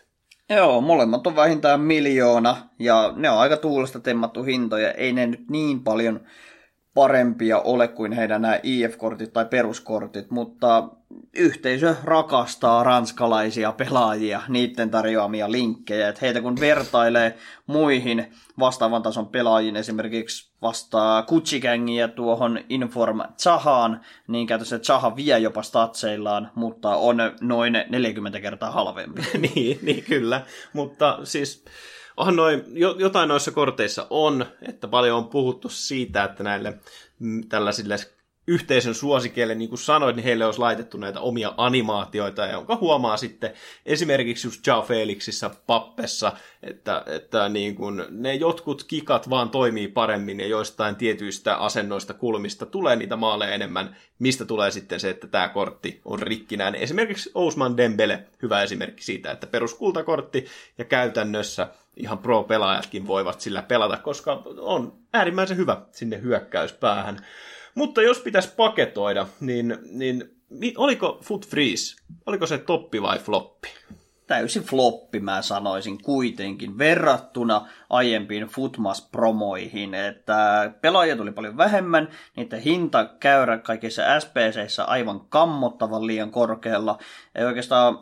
Joo, molemmat on vähintään miljoona ja ne on aika tuulesta temmattu hintoja. Ei ne nyt niin paljon parempia ole kuin heidän nämä IF-kortit tai peruskortit, mutta yhteisö rakastaa ranskalaisia pelaajia, niiden tarjoamia linkkejä. Et heitä kun vertailee muihin vastaavan tason pelaajiin, esimerkiksi vastaa Kutsikängin tuohon Inform Zahaan, niin käytössä Zaha vie jopa statseillaan, mutta on noin 40 kertaa halvempi.
niin, niin, kyllä. Mutta siis onhan noin, jo, jotain noissa korteissa on, että paljon on puhuttu siitä, että näille mm, tällaisille yhteisön suosikeille, niin kuin sanoit, niin heille olisi laitettu näitä omia animaatioita, jonka huomaa sitten esimerkiksi just Jao Felixissa, Pappessa, että, että niin kuin ne jotkut kikat vaan toimii paremmin ja joistain tietyistä asennoista kulmista tulee niitä maaleja enemmän, mistä tulee sitten se, että tämä kortti on rikkinäinen. Esimerkiksi Ousman Dembele, hyvä esimerkki siitä, että peruskultakortti ja käytännössä ihan pro-pelaajatkin voivat sillä pelata, koska on äärimmäisen hyvä sinne hyökkäyspäähän. Mutta jos pitäisi paketoida, niin, niin oliko Foot Freeze, oliko se toppi vai floppi?
Täysin floppi, mä sanoisin kuitenkin, verrattuna aiempiin Futmas-promoihin, että pelaajia tuli paljon vähemmän, niiden hinta käyrä kaikissa SPCissä aivan kammottavan liian korkealla. Ei oikeastaan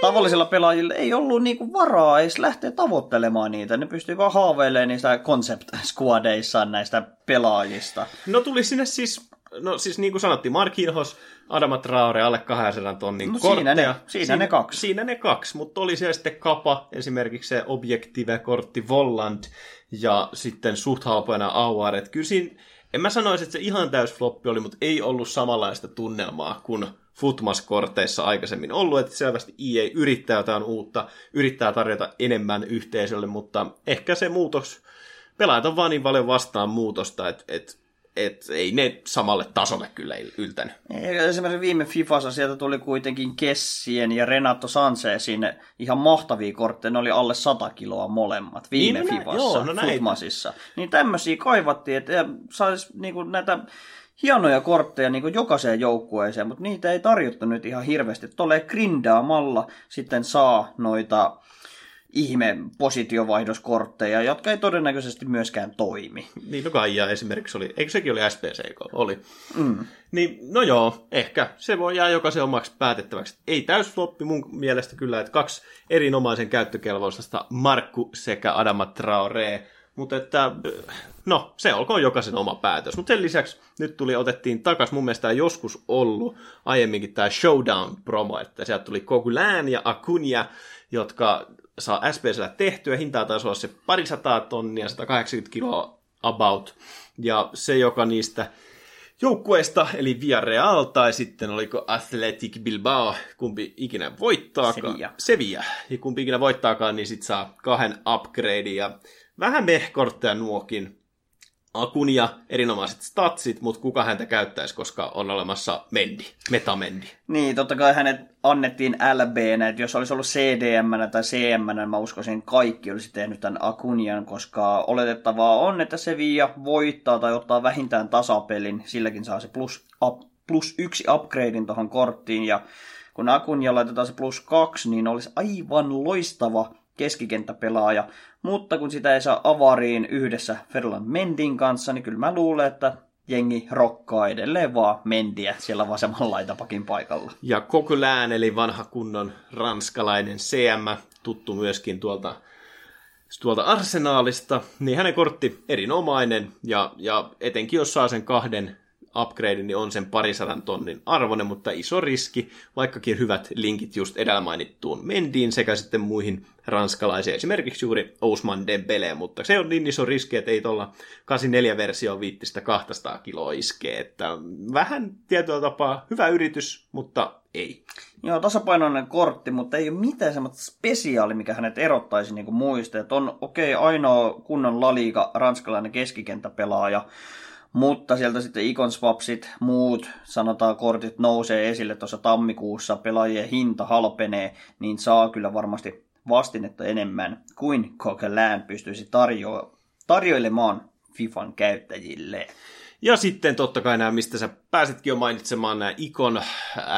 tavallisilla pelaajilla ei ollut niinku varaa edes lähteä tavoittelemaan niitä, ne pystyy vaan haaveilemaan niistä concept squadeissaan näistä pelaajista.
No tuli sinne siis, no siis niin kuin sanottiin, Mark Hinhos, Adama Traore, alle 200 tonnin
No siinä
kortteja.
ne- siinä ne kaksi.
Siinä ne kaksi, mutta oli siellä sitten Kapa, esimerkiksi se Objective-kortti Volland ja sitten suht halpoina Auar. Et kyllä siinä en mä sanoisi, että se ihan täys floppi oli, mutta ei ollut samanlaista tunnelmaa kuin Futmas-korteissa aikaisemmin ollut, että selvästi EA yrittää jotain uutta, yrittää tarjota enemmän yhteisölle, mutta ehkä se muutos, pelaajat on vaan niin paljon vastaan muutosta, että, että et ei ne samalle tasolle kyllä yltänyt.
Esimerkiksi viime Fifassa sieltä tuli kuitenkin Kessien ja Renato Sanchezin ihan mahtavia kortteja. Ne oli alle 100 kiloa molemmat viime niin, no Fifassa, joo, no Futmasissa. Niin tämmöisiä kaivattiin, että saisi niinku näitä hienoja kortteja niin jokaiseen joukkueeseen, mutta niitä ei tarjottu nyt ihan hirveästi. Tulee grindaamalla sitten saa noita ihme positiovaihdoskortteja, jotka ei todennäköisesti myöskään toimi.
Niin, no Kaija esimerkiksi oli, eikö sekin oli SPCK? Oli. Mm. Niin, no joo, ehkä se voi jää jokaisen omaksi päätettäväksi. Ei täysfloppi mun mielestä kyllä, että kaksi erinomaisen käyttökelvoista Markku sekä Adama Traore, mutta että, no, se olkoon jokaisen oma päätös. Mutta sen lisäksi nyt tuli, otettiin takas, mun mielestä joskus ollut aiemminkin tämä Showdown-promo, että sieltä tuli Kogulään ja Akunia, jotka saa SPCllä tehtyä. Hintaa taisi olla se parisataa tonnia, 180 kiloa about. Ja se, joka niistä joukkueista, eli Villarreal tai sitten oliko Athletic Bilbao, kumpi ikinä voittaakaan. Sevilla. Sevilla. Ja kumpi ikinä voittaakaan, niin sitten saa kahden upgrade ja vähän mehkortteja nuokin. Akunia, erinomaiset statsit, mutta kuka häntä käyttäisi, koska on olemassa Mendi, Metamendi.
Niin, totta kai hänet annettiin LB, että jos olisi ollut CDM tai CM, mä uskoisin kaikki olisi tehnyt tämän Akunian, koska oletettavaa on, että Sevilla voittaa tai ottaa vähintään tasapelin, silläkin saa se plus, up, plus yksi upgradein tuohon korttiin, ja kun Akunia laitetaan se plus kaksi, niin olisi aivan loistava keskikenttäpelaaja, mutta kun sitä ei saa avariin yhdessä Ferland Mendin kanssa, niin kyllä mä luulen, että jengi rokkaa edelleen vaan Mendiä siellä vasemmalla laitapakin paikalla.
Ja Coquelin, eli vanha kunnon ranskalainen CM, tuttu myöskin tuolta, tuolta arsenaalista, niin hänen kortti erinomainen, ja, ja etenkin jos saa sen kahden upgrade niin on sen parisadan tonnin arvoinen, mutta iso riski, vaikkakin hyvät linkit just edellä mainittuun Mendiin sekä sitten muihin ranskalaisiin, esimerkiksi juuri Ousman Dembele, mutta se on niin iso riski, että ei tuolla 84-versio viittistä 200 kiloa iskee, että vähän tietyllä tapaa hyvä yritys, mutta ei.
Joo, tasapainoinen kortti, mutta ei ole mitään semmoista spesiaali, mikä hänet erottaisi niin muista. Että on okei, okay, ainoa kunnon laliika ranskalainen keskikenttäpelaaja, mutta sieltä sitten Swapsit, muut, sanotaan kortit nousee esille tuossa tammikuussa, pelaajien hinta halpenee, niin saa kyllä varmasti vastinetta enemmän kuin Coquelin pystyisi tarjo- tarjoilemaan FIFAn käyttäjille.
Ja sitten totta kai nämä, mistä sä pääsitkin jo mainitsemaan, nämä Ikon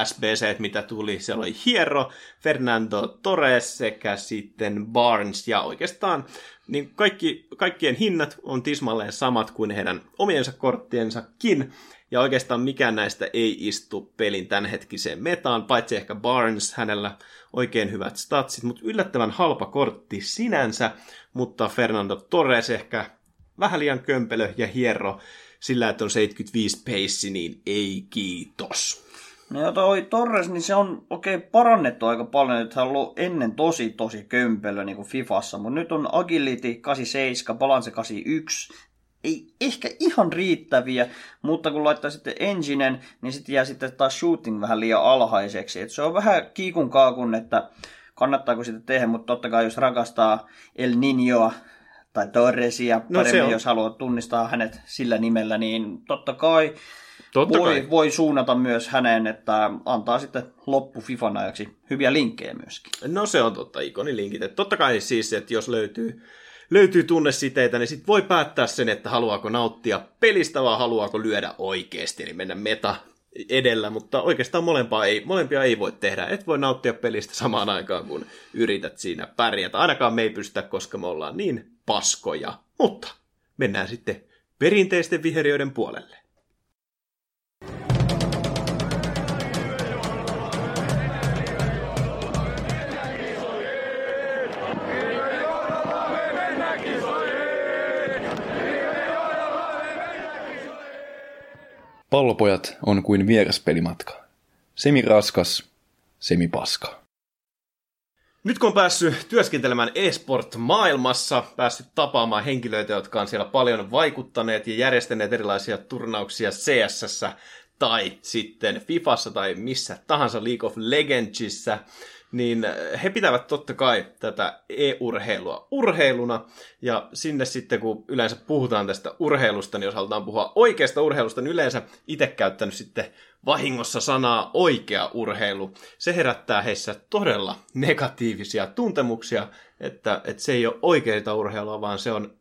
SBC, mitä tuli. Siellä oli Hierro, Fernando Torres sekä sitten Barnes. Ja oikeastaan niin kaikki, kaikkien hinnat on tismalleen samat kuin heidän omiensa korttiensakin. Ja oikeastaan mikään näistä ei istu pelin tämänhetkiseen metaan, paitsi ehkä Barnes, hänellä oikein hyvät statsit, mutta yllättävän halpa kortti sinänsä, mutta Fernando Torres ehkä vähän liian kömpelö ja hierro sillä, että on 75 pace, niin ei kiitos.
No ja toi Torres, niin se on okei okay, parannettu aika paljon, että hän on ollut ennen tosi tosi kömpelö niin kuin Fifassa, mutta nyt on Agility 87, Balance 81, ei ehkä ihan riittäviä, mutta kun laittaa sitten enginen, niin sitten jää sitten taas shooting vähän liian alhaiseksi. Et se on vähän kiikun kaakun, että kannattaako sitä tehdä, mutta totta kai jos rakastaa El Niñoa tai Torresia no paremmin, jos haluaa tunnistaa hänet sillä nimellä, niin totta kai Totta voi, kai. voi suunnata myös häneen, että antaa sitten loppu Fifan ajaksi hyviä linkkejä myöskin.
No se on totta, ikonilinkit. Että totta kai siis, että jos löytyy, löytyy tunnesiteitä, niin sitten voi päättää sen, että haluaako nauttia pelistä vai haluaako lyödä oikeasti, eli mennä meta edellä, mutta oikeastaan molempia ei, molempia ei voi tehdä. Et voi nauttia pelistä samaan aikaan, kun yrität siinä pärjätä. Ainakaan me ei pystytä, koska me ollaan niin paskoja. Mutta mennään sitten perinteisten viheriöiden puolelle.
Pallopojat on kuin vieraspelimatka. Semi raskas, semi paska.
Nyt kun on päässyt työskentelemään esport-maailmassa, päässyt tapaamaan henkilöitä, jotka on siellä paljon vaikuttaneet ja järjestäneet erilaisia turnauksia CSS tai sitten Fifassa tai missä tahansa League of Legendsissa, niin he pitävät totta kai tätä e-urheilua urheiluna, ja sinne sitten kun yleensä puhutaan tästä urheilusta, niin jos halutaan puhua oikeasta urheilusta, niin yleensä itse käyttänyt sitten vahingossa sanaa oikea urheilu. Se herättää heissä todella negatiivisia tuntemuksia, että, että se ei ole oikeita urheilua, vaan se on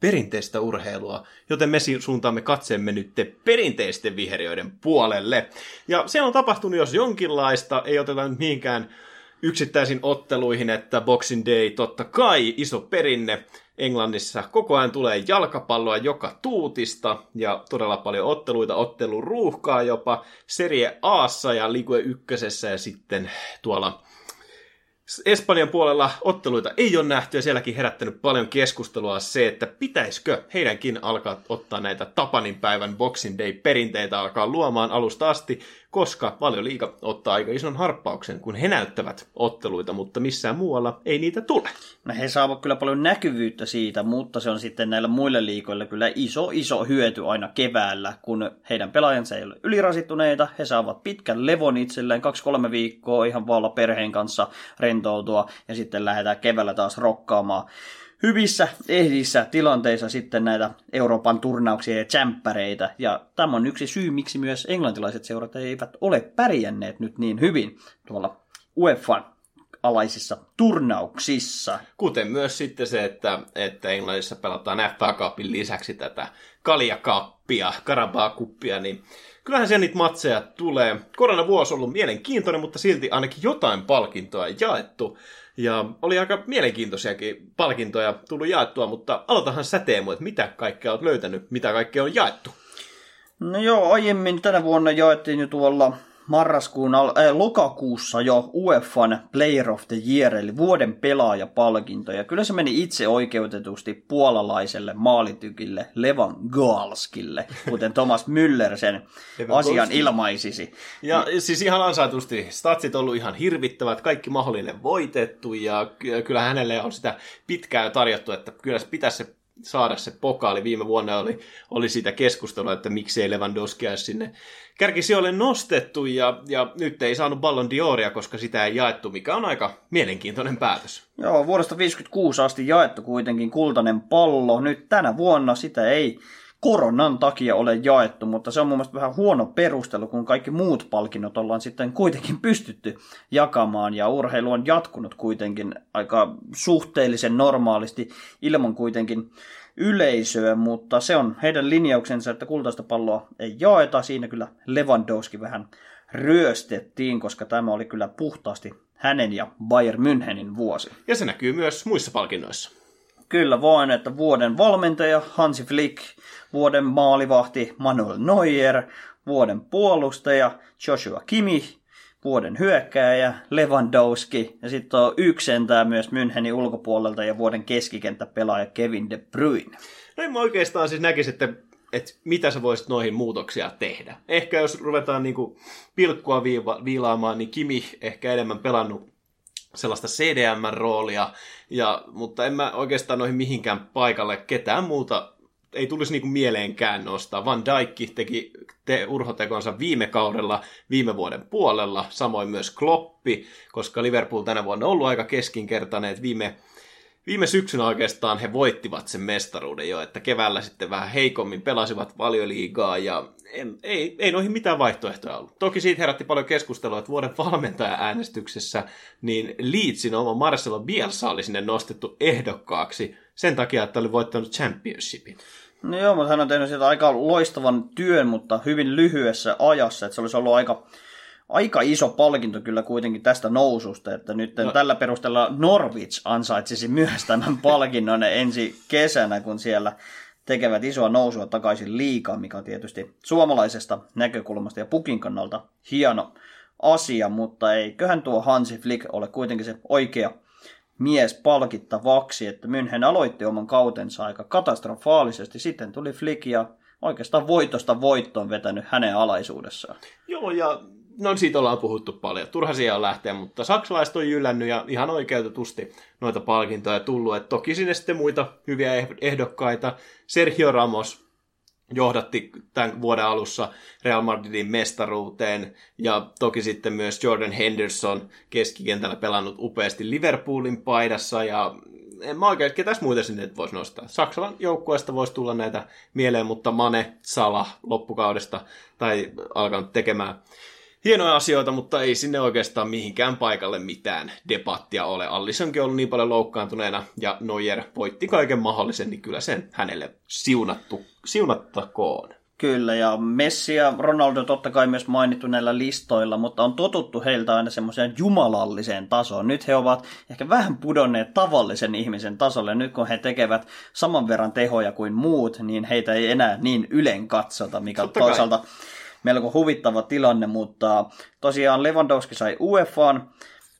perinteistä urheilua, joten me suuntaamme katseemme nyt perinteisten viheriöiden puolelle. Ja se on tapahtunut jos jonkinlaista, ei oteta nyt mihinkään yksittäisiin otteluihin, että Boxing Day totta kai iso perinne. Englannissa koko ajan tulee jalkapalloa joka tuutista ja todella paljon otteluita, otteluruuhkaa jopa Serie Aassa ja Ligue ykkösessä ja sitten tuolla Espanjan puolella otteluita ei ole nähty ja sielläkin herättänyt paljon keskustelua se, että pitäisikö heidänkin alkaa ottaa näitä Tapanin päivän Boxing Day perinteitä alkaa luomaan alusta asti, koska liiga ottaa aika ison harppauksen, kun he näyttävät otteluita, mutta missään muualla ei niitä tule.
No he saavat kyllä paljon näkyvyyttä siitä, mutta se on sitten näillä muille liikoille kyllä iso, iso hyöty aina keväällä, kun heidän pelaajansa ei ole ylirasittuneita, he saavat pitkän levon itselleen, kaksi-kolme viikkoa ihan vaan perheen kanssa rentoutua, ja sitten lähdetään keväällä taas rokkaamaan hyvissä ehdissä tilanteissa sitten näitä Euroopan turnauksia ja tsemppäreitä. Ja tämä on yksi syy, miksi myös englantilaiset seurat eivät ole pärjänneet nyt niin hyvin tuolla UEFA alaisissa turnauksissa.
Kuten myös sitten se, että, että Englannissa pelataan FA Cupin lisäksi tätä Kaljakappia, Karabaa-kuppia, niin kyllähän se niitä matseja tulee. Koronavuosi on ollut mielenkiintoinen, mutta silti ainakin jotain palkintoa jaettu. Ja oli aika mielenkiintoisiakin palkintoja tullut jaettua, mutta aloitahan sä Teemu, että mitä kaikkea olet löytänyt, mitä kaikkea on jaettu?
No joo, aiemmin tänä vuonna jaettiin jo tuolla marraskuun, al- äh, lokakuussa jo UEFan Player of the Year, eli vuoden pelaajapalkinto. Ja kyllä se meni itse oikeutetusti puolalaiselle maalitykille Levan Galskille, kuten Thomas Müller sen asian ilmaisisi.
Ja siis ihan ansaitusti, statsit on ollut ihan hirvittävät, kaikki mahdollinen voitettu, ja kyllä hänelle on sitä pitkää tarjottu, että kyllä se pitäisi se saada se pokaali. Viime vuonna oli, oli siitä keskustelua, että miksei Lewandowski sinne kärkisijoille nostettu ja, ja nyt ei saanut Ballon d'Oria, koska sitä ei jaettu, mikä on aika mielenkiintoinen päätös.
Joo, vuodesta 56 asti jaettu kuitenkin kultainen pallo. Nyt tänä vuonna sitä ei koronan takia ole jaettu, mutta se on mun mielestä vähän huono perustelu, kun kaikki muut palkinnot ollaan sitten kuitenkin pystytty jakamaan, ja urheilu on jatkunut kuitenkin aika suhteellisen normaalisti ilman kuitenkin yleisöä, mutta se on heidän linjauksensa, että kultaista palloa ei jaeta. Siinä kyllä Lewandowski vähän ryöstettiin, koska tämä oli kyllä puhtaasti hänen ja Bayern Münchenin vuosi.
Ja se näkyy myös muissa palkinnoissa.
Kyllä vain, että vuoden valmentaja Hansi Flick, vuoden maalivahti Manuel Neuer, vuoden puolustaja Joshua Kimmich, vuoden hyökkääjä Lewandowski ja sitten on yksi sentää myös Münchenin ulkopuolelta ja vuoden keskikenttäpelaaja Kevin De Bruyne.
No mä oikeastaan siis näkisin, että, että mitä sä voisit noihin muutoksia tehdä. Ehkä jos ruvetaan niin kuin pilkkua viiva, viilaamaan, niin Kimi ehkä enemmän pelannut sellaista CDM-roolia, ja, mutta en mä oikeastaan noihin mihinkään paikalle ketään muuta ei tulisi niinku mieleenkään nostaa. Van Dijk teki te urhotekonsa viime kaudella, viime vuoden puolella, samoin myös Kloppi, koska Liverpool tänä vuonna on ollut aika keskinkertainen, että viime, viime syksynä oikeastaan he voittivat sen mestaruuden jo, että keväällä sitten vähän heikommin pelasivat valioliigaa ja en, ei, ei noihin mitään vaihtoehtoja ollut. Toki siitä herätti paljon keskustelua, että vuoden valmentaja-äänestyksessä niin Leedsin oma Marcelo Bielsa oli sinne nostettu ehdokkaaksi sen takia, että oli voittanut championshipin.
No joo, mutta hän on tehnyt sieltä aika loistavan työn, mutta hyvin lyhyessä ajassa, että se olisi ollut aika, aika iso palkinto kyllä kuitenkin tästä noususta, että nyt no. tällä perusteella Norwich ansaitsisi myös tämän palkinnon ensi kesänä, kun siellä tekevät isoa nousua takaisin liikaan, mikä on tietysti suomalaisesta näkökulmasta ja pukin kannalta hieno asia, mutta eiköhän tuo Hansi Flick ole kuitenkin se oikea mies palkittavaksi, että München aloitti oman kautensa aika katastrofaalisesti. Sitten tuli Flick ja oikeastaan voitosta voittoon vetänyt hänen alaisuudessaan.
Joo, ja no siitä ollaan puhuttu paljon. Turha siihen on lähteä, mutta saksalaiset on jyllännyt ja ihan oikeutetusti noita palkintoja tullut. Et toki sinne sitten muita hyviä eh- ehdokkaita. Sergio Ramos johdatti tämän vuoden alussa Real Madridin mestaruuteen ja toki sitten myös Jordan Henderson keskikentällä pelannut upeasti Liverpoolin paidassa ja en mä oikein, ketäs muita sinne voisi nostaa. Saksalan joukkueesta voisi tulla näitä mieleen, mutta Mane, Sala loppukaudesta tai alkanut tekemään hienoja asioita, mutta ei sinne oikeastaan mihinkään paikalle mitään debattia ole. Allisonkin on ollut niin paljon loukkaantuneena ja Neuer voitti kaiken mahdollisen, niin kyllä sen hänelle siunattu, siunattakoon.
Kyllä, ja Messi ja Ronaldo totta kai myös mainittu näillä listoilla, mutta on totuttu heiltä aina semmoiseen jumalalliseen tasoon. Nyt he ovat ehkä vähän pudonneet tavallisen ihmisen tasolle. Nyt kun he tekevät saman verran tehoja kuin muut, niin heitä ei enää niin ylen katsota, mikä totta toisaalta kai. melko huvittava tilanne, mutta tosiaan Lewandowski sai UEFAan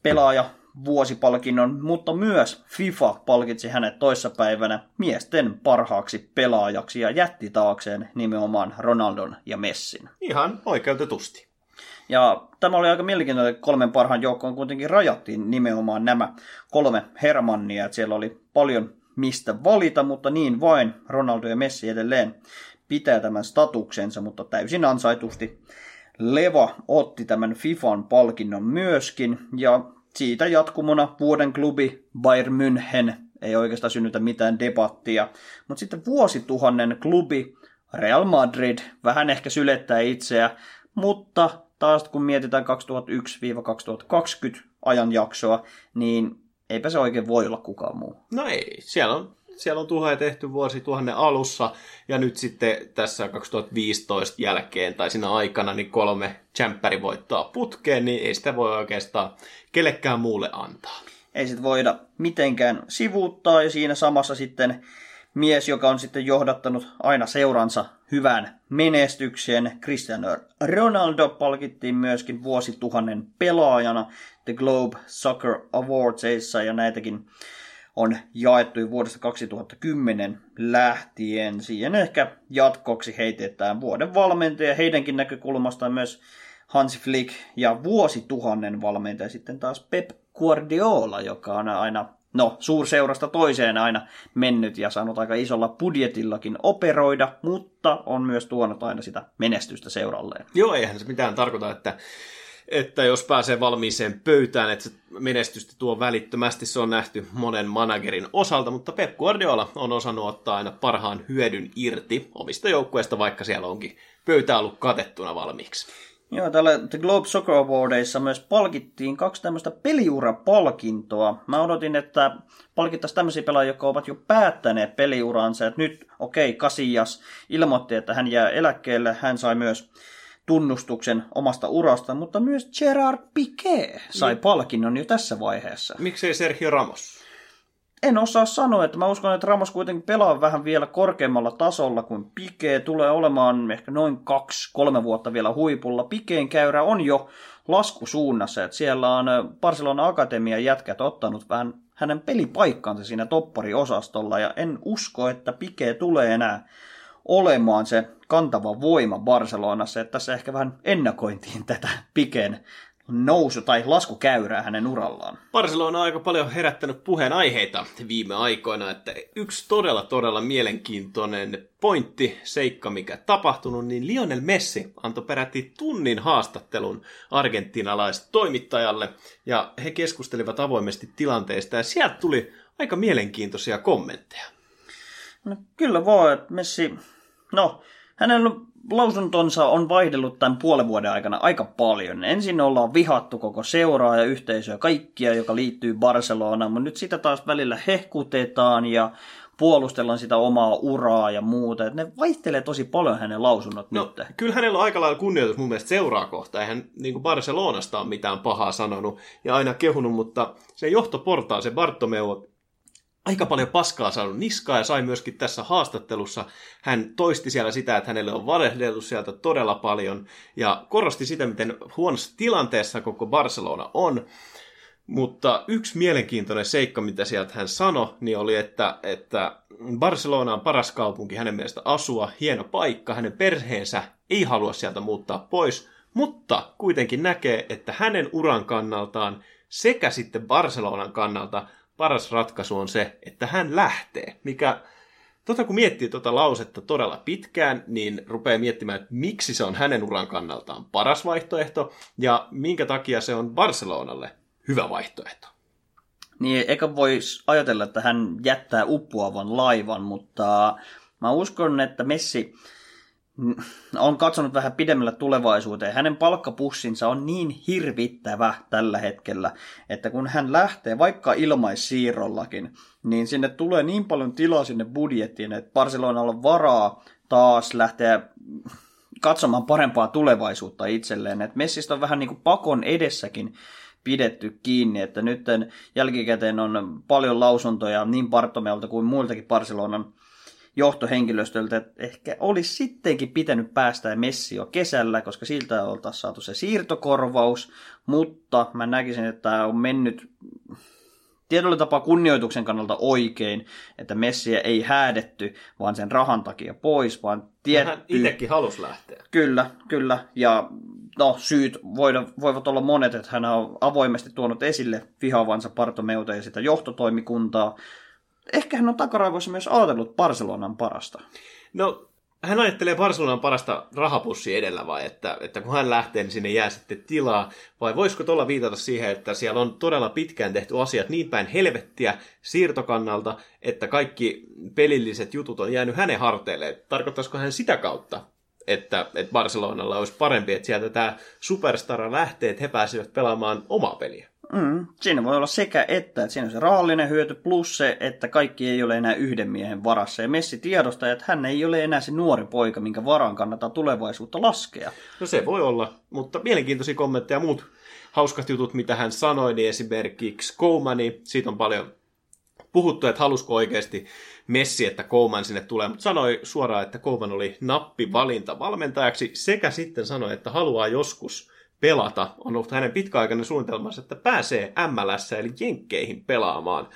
pelaaja vuosipalkinnon, mutta myös FIFA palkitsi hänet toissapäivänä miesten parhaaksi pelaajaksi ja jätti taakseen nimenomaan Ronaldon ja Messin.
Ihan oikeutetusti.
Ja tämä oli aika mielenkiintoinen, kolmen parhaan joukkoon kuitenkin rajattiin nimenomaan nämä kolme Hermannia, että siellä oli paljon mistä valita, mutta niin vain Ronaldo ja Messi edelleen pitää tämän statuksensa, mutta täysin ansaitusti. Leva otti tämän FIFAn palkinnon myöskin, ja siitä jatkumona vuoden klubi Bayern München, ei oikeastaan synnytä mitään debattia. Mutta sitten vuosituhannen klubi Real Madrid vähän ehkä sylettää itseä, mutta taas kun mietitään 2001-2020 ajanjaksoa, niin eipä se oikein voi olla kukaan muu.
No ei, siellä on siellä on tuhoja tehty vuosituhannen alussa, ja nyt sitten tässä 2015 jälkeen tai siinä aikana niin kolme voittaa putkeen, niin ei sitä voi oikeastaan kellekään muulle antaa.
Ei sit voida mitenkään sivuuttaa, ja siinä samassa sitten mies, joka on sitten johdattanut aina seuransa hyvään menestykseen. Cristiano Ronaldo palkittiin myöskin vuosituhannen pelaajana The Globe Soccer Awardsissa, ja näitäkin on jaettu vuodesta 2010 lähtien. Siihen ehkä jatkoksi heitetään vuoden valmentaja heidänkin näkökulmastaan myös Hansi Flick ja vuosituhannen valmentaja sitten taas Pep Guardiola, joka on aina no, suurseurasta toiseen aina mennyt ja saanut aika isolla budjetillakin operoida, mutta on myös tuonut aina sitä menestystä seuralleen.
Joo, eihän se mitään tarkoita, että että jos pääsee valmiiseen pöytään, että menestystä tuo välittömästi, se on nähty monen managerin osalta, mutta Pep Guardiola on osannut ottaa aina parhaan hyödyn irti omista joukkueista, vaikka siellä onkin pöytä ollut katettuna valmiiksi.
Joo, täällä The Globe Soccer Awardeissa myös palkittiin kaksi tämmöistä peliurapalkintoa. Mä odotin, että palkittaisiin tämmöisiä pelaajia, jotka ovat jo päättäneet peliuransa. Että nyt, okei, okay, Casillas ilmoitti, että hän jää eläkkeelle. Hän sai myös tunnustuksen omasta urasta, mutta myös Gerard Piquet sai niin. palkinnon jo tässä vaiheessa.
Miksei Sergio Ramos?
En osaa sanoa, että mä uskon, että Ramos kuitenkin pelaa vähän vielä korkeammalla tasolla kuin Piquet. Tulee olemaan ehkä noin kaksi, kolme vuotta vielä huipulla. Pikeen käyrä on jo laskusuunnassa, että siellä on Barcelona Akatemia jätkät ottanut vähän hänen pelipaikkansa siinä toppariosastolla, ja en usko, että Pike tulee enää olemaan se kantava voima Barcelonassa, että tässä ehkä vähän ennakointiin tätä Piken nousu- tai laskukäyrää hänen urallaan.
Barcelona on aika paljon herättänyt puheenaiheita viime aikoina, että yksi todella todella mielenkiintoinen pointti, seikka mikä tapahtunut, niin Lionel Messi antoi peräti tunnin haastattelun argentinalaistoimittajalle, ja he keskustelivat avoimesti tilanteesta, ja sieltä tuli aika mielenkiintoisia kommentteja.
No, kyllä voi, että Messi No, hänen lausuntonsa on vaihdellut tämän puolen vuoden aikana aika paljon. Ensin ollaan vihattu koko seuraa ja yhteisöä, kaikkia, joka liittyy Barcelonaan, mutta nyt sitä taas välillä hehkutetaan ja puolustellaan sitä omaa uraa ja muuta. Et ne vaihtelee tosi paljon hänen lausunnot no, nyt.
Kyllä hänellä on aika lailla kunnioitus mun mielestä seuraa kohta. Eihän niin Barcelonasta ole mitään pahaa sanonut ja aina kehunut, mutta se johtoportaa, se Bartomeu, aika paljon paskaa saanut niskaa ja sai myöskin tässä haastattelussa. Hän toisti siellä sitä, että hänelle on valehdeltu sieltä todella paljon ja korosti sitä, miten huonossa tilanteessa koko Barcelona on. Mutta yksi mielenkiintoinen seikka, mitä sieltä hän sanoi, niin oli, että, että Barcelona on paras kaupunki hänen mielestä asua, hieno paikka, hänen perheensä ei halua sieltä muuttaa pois, mutta kuitenkin näkee, että hänen uran kannaltaan sekä sitten Barcelonan kannalta paras ratkaisu on se, että hän lähtee, mikä Tota, kun miettii tuota lausetta todella pitkään, niin rupeaa miettimään, että miksi se on hänen uran kannaltaan paras vaihtoehto ja minkä takia se on Barcelonalle hyvä vaihtoehto.
Niin, eikä voisi ajatella, että hän jättää uppoavan laivan, mutta mä uskon, että Messi on katsonut vähän pidemmällä tulevaisuuteen. Hänen palkkapussinsa on niin hirvittävä tällä hetkellä, että kun hän lähtee vaikka ilmaissiirrollakin, niin sinne tulee niin paljon tilaa sinne budjettiin, että Barcelonalla on varaa taas lähteä katsomaan parempaa tulevaisuutta itselleen. Et Messistä on vähän niin kuin pakon edessäkin pidetty kiinni, että nyt jälkikäteen on paljon lausuntoja niin Bartomelta kuin muiltakin Barcelonan johtohenkilöstöltä, että ehkä olisi sittenkin pitänyt päästä Messi jo kesällä, koska siltä oltaisiin saatu se siirtokorvaus, mutta mä näkisin, että tämä on mennyt tietyllä tapaa kunnioituksen kannalta oikein, että Messiä ei häädetty vaan sen rahan takia pois, vaan
tietty... Hän itsekin halusi lähteä.
Kyllä, kyllä. Ja no, syyt voida, voivat olla monet, että hän on avoimesti tuonut esille vihaavansa Partomeuta ja sitä johtotoimikuntaa, ehkä hän on takaraivoissa myös ajatellut Barcelonan parasta.
No, hän ajattelee Barcelonan parasta rahapussi edellä vai, että, että kun hän lähtee, niin sinne jää sitten tilaa, vai voisiko tuolla viitata siihen, että siellä on todella pitkään tehty asiat niin päin helvettiä siirtokannalta, että kaikki pelilliset jutut on jäänyt hänen harteille. Tarkoittaisiko hän sitä kautta, että, että Barcelonalla olisi parempi, että sieltä tämä superstara lähtee, että he pääsevät pelaamaan omaa peliä?
Mm, siinä voi olla sekä että, että siinä on se rahallinen hyöty plus se, että kaikki ei ole enää yhden miehen varassa. Ja Messi tiedostaa, että hän ei ole enää se nuori poika, minkä varaan kannattaa tulevaisuutta laskea.
No se voi olla, mutta mielenkiintoisia kommentteja muut hauskat jutut, mitä hän sanoi, niin esimerkiksi Koumani, siitä on paljon puhuttu, että halusko oikeasti Messi, että Kouman sinne tulee, mutta sanoi suoraan, että Kouman oli nappivalinta valmentajaksi, sekä sitten sanoi, että haluaa joskus pelata. On ollut hänen pitkäaikainen suunnitelmansa, että pääsee MLS eli Jenkkeihin pelaamaan.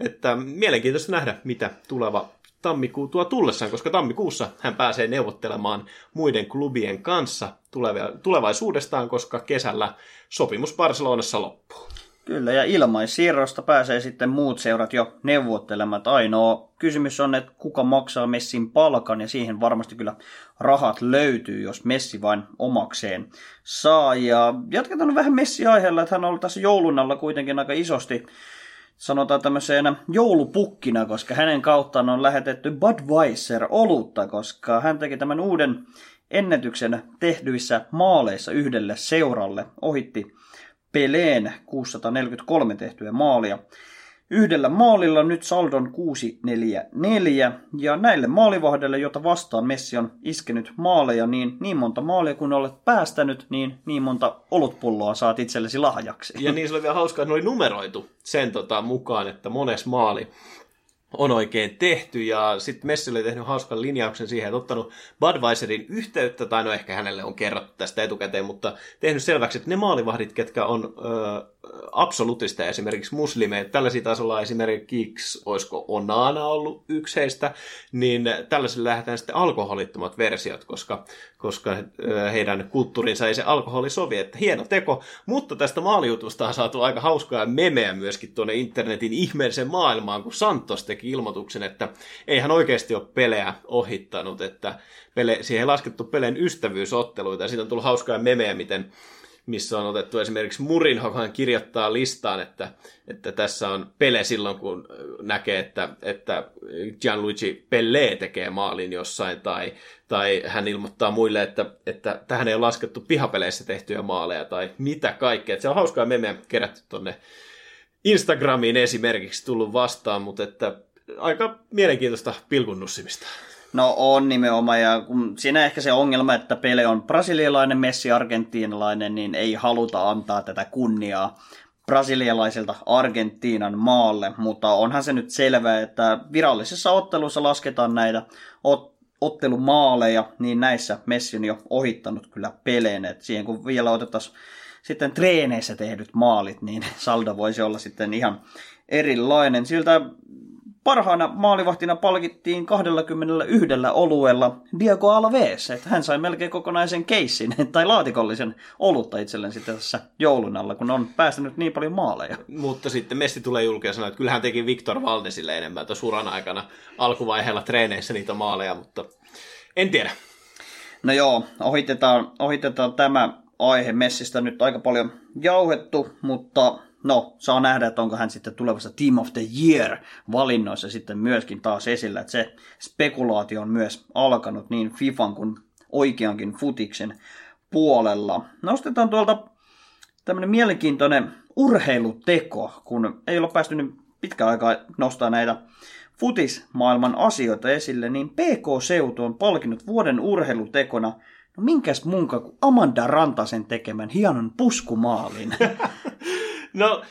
Että mielenkiintoista nähdä, mitä tuleva tammikuu tuo tullessaan, koska tammikuussa hän pääsee neuvottelemaan muiden klubien kanssa tulevaisuudestaan, koska kesällä sopimus Barcelonassa loppuu.
Kyllä, ja ilmaissiirrosta pääsee sitten muut seurat jo neuvottelemaan. Ainoa kysymys on, että kuka maksaa Messin palkan, ja siihen varmasti kyllä rahat löytyy, jos Messi vain omakseen saa. Ja jatketaan vähän Messi-aiheella, että hän on ollut tässä joulun alla kuitenkin aika isosti sanotaan tämmöiseenä joulupukkina, koska hänen kauttaan on lähetetty Budweiser-olutta, koska hän teki tämän uuden ennätyksen tehdyissä maaleissa yhdelle seuralle. Ohitti Peleen 643 tehtyä maalia. Yhdellä maalilla nyt saldon 6-4-4, ja näille maalivahdeille, jota vastaan Messi on iskenyt maaleja, niin niin monta maalia kun olet päästänyt, niin niin monta olutpulloa saat itsellesi lahjaksi.
Ja niin se oli vielä hauskaa, että ne oli numeroitu sen tota, mukaan, että mones maali on oikein tehty, ja sitten Messi oli tehnyt hauskan linjauksen siihen, että ottanut Budweiserin yhteyttä, tai no ehkä hänelle on kerrottu tästä etukäteen, mutta tehnyt selväksi, että ne maalivahdit, ketkä on ö, absolutista esimerkiksi muslimeita, tällaisia taisi olla esimerkiksi, olisiko Onana ollut yksi heistä, niin tällaisille lähdetään sitten alkoholittomat versiot, koska, koska heidän kulttuurinsa ei se alkoholi sovi, että hieno teko, mutta tästä maalijutusta on saatu aika hauskaa memeä myöskin tuonne internetin ihmeellisen maailmaan, kun Santos teki ilmoituksen, että ei hän oikeasti ole pelejä ohittanut, että pele, siihen ei laskettu peleen ystävyysotteluita, ja siitä on tullut hauskaa memeä, miten missä on otettu esimerkiksi Murinho, hän kirjoittaa listaan, että, että tässä on pele silloin, kun näkee, että, että Gianluigi Pelle tekee maalin jossain, tai, tai hän ilmoittaa muille, että, että tähän ei ole laskettu pihapeleissä tehtyjä maaleja, tai mitä kaikkea. Se on hauskaa memeä kerätty tuonne Instagramiin esimerkiksi tullut vastaan, mutta että aika mielenkiintoista pilkunnussimista.
No on nimenomaan, ja kun siinä ehkä se ongelma, että Pele on brasilialainen, Messi argentiinalainen, niin ei haluta antaa tätä kunniaa brasilialaiselta Argentiinan maalle, mutta onhan se nyt selvää, että virallisessa ottelussa lasketaan näitä ot- ottelumaaleja, niin näissä Messi on jo ohittanut kyllä Peleen, että siihen kun vielä otettaisiin sitten treeneissä tehdyt maalit, niin saldo voisi olla sitten ihan erilainen. Siltä parhaana maalivahtina palkittiin 21 oluella Diego Alves, että hän sai melkein kokonaisen keissin tai laatikollisen olutta itselleen sitten tässä joulun alla, kun on päästänyt niin paljon maaleja.
Mutta sitten Messi tulee julkeen sanoa, että kyllähän teki Viktor Valdesille enemmän tuossa uran aikana alkuvaiheella treeneissä niitä maaleja, mutta en tiedä.
No joo, ohitetaan, ohitetaan tämä aihe Messistä nyt aika paljon jauhettu, mutta no, saa nähdä, että onko hän sitten tulevassa Team of the Year valinnoissa sitten myöskin taas esillä, että se spekulaatio on myös alkanut niin FIFAn kuin oikeankin futiksen puolella. Nostetaan tuolta tämmöinen mielenkiintoinen urheiluteko, kun ei ole päästy nyt pitkä aikaa nostaa näitä futismaailman asioita esille, niin PK-seutu on palkinnut vuoden urheilutekona No minkäs munka kuin Amanda Rantasen tekemän hienon puskumaalin.
no,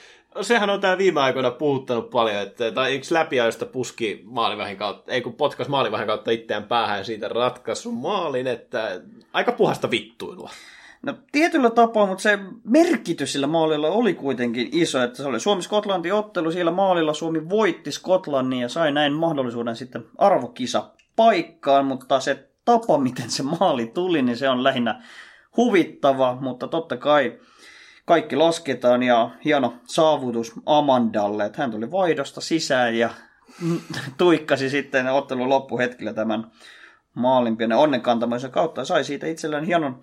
sehän on tämä viime aikoina puhuttanut paljon, että, tai yksi läpiajoista puski maalivahin kautta, ei kun potkas maalivahin kautta itseään päähän ja siitä ratkaisu maalin, että aika puhasta vittuilua.
No tietyllä tapaa, mutta se merkitys sillä maalilla oli kuitenkin iso, että se oli Suomi-Skotlanti ottelu, siellä maalilla Suomi voitti Skotlannin ja sai näin mahdollisuuden sitten arvokisa paikkaan, mutta se tapa, miten se maali tuli, niin se on lähinnä huvittava, mutta totta kai kaikki lasketaan ja hieno saavutus Amandalle, että hän tuli vaihdosta sisään ja tuikkasi sitten ottelun loppuhetkellä tämän maalin pienen onnenkantamansa kautta ja sai siitä itselleen hienon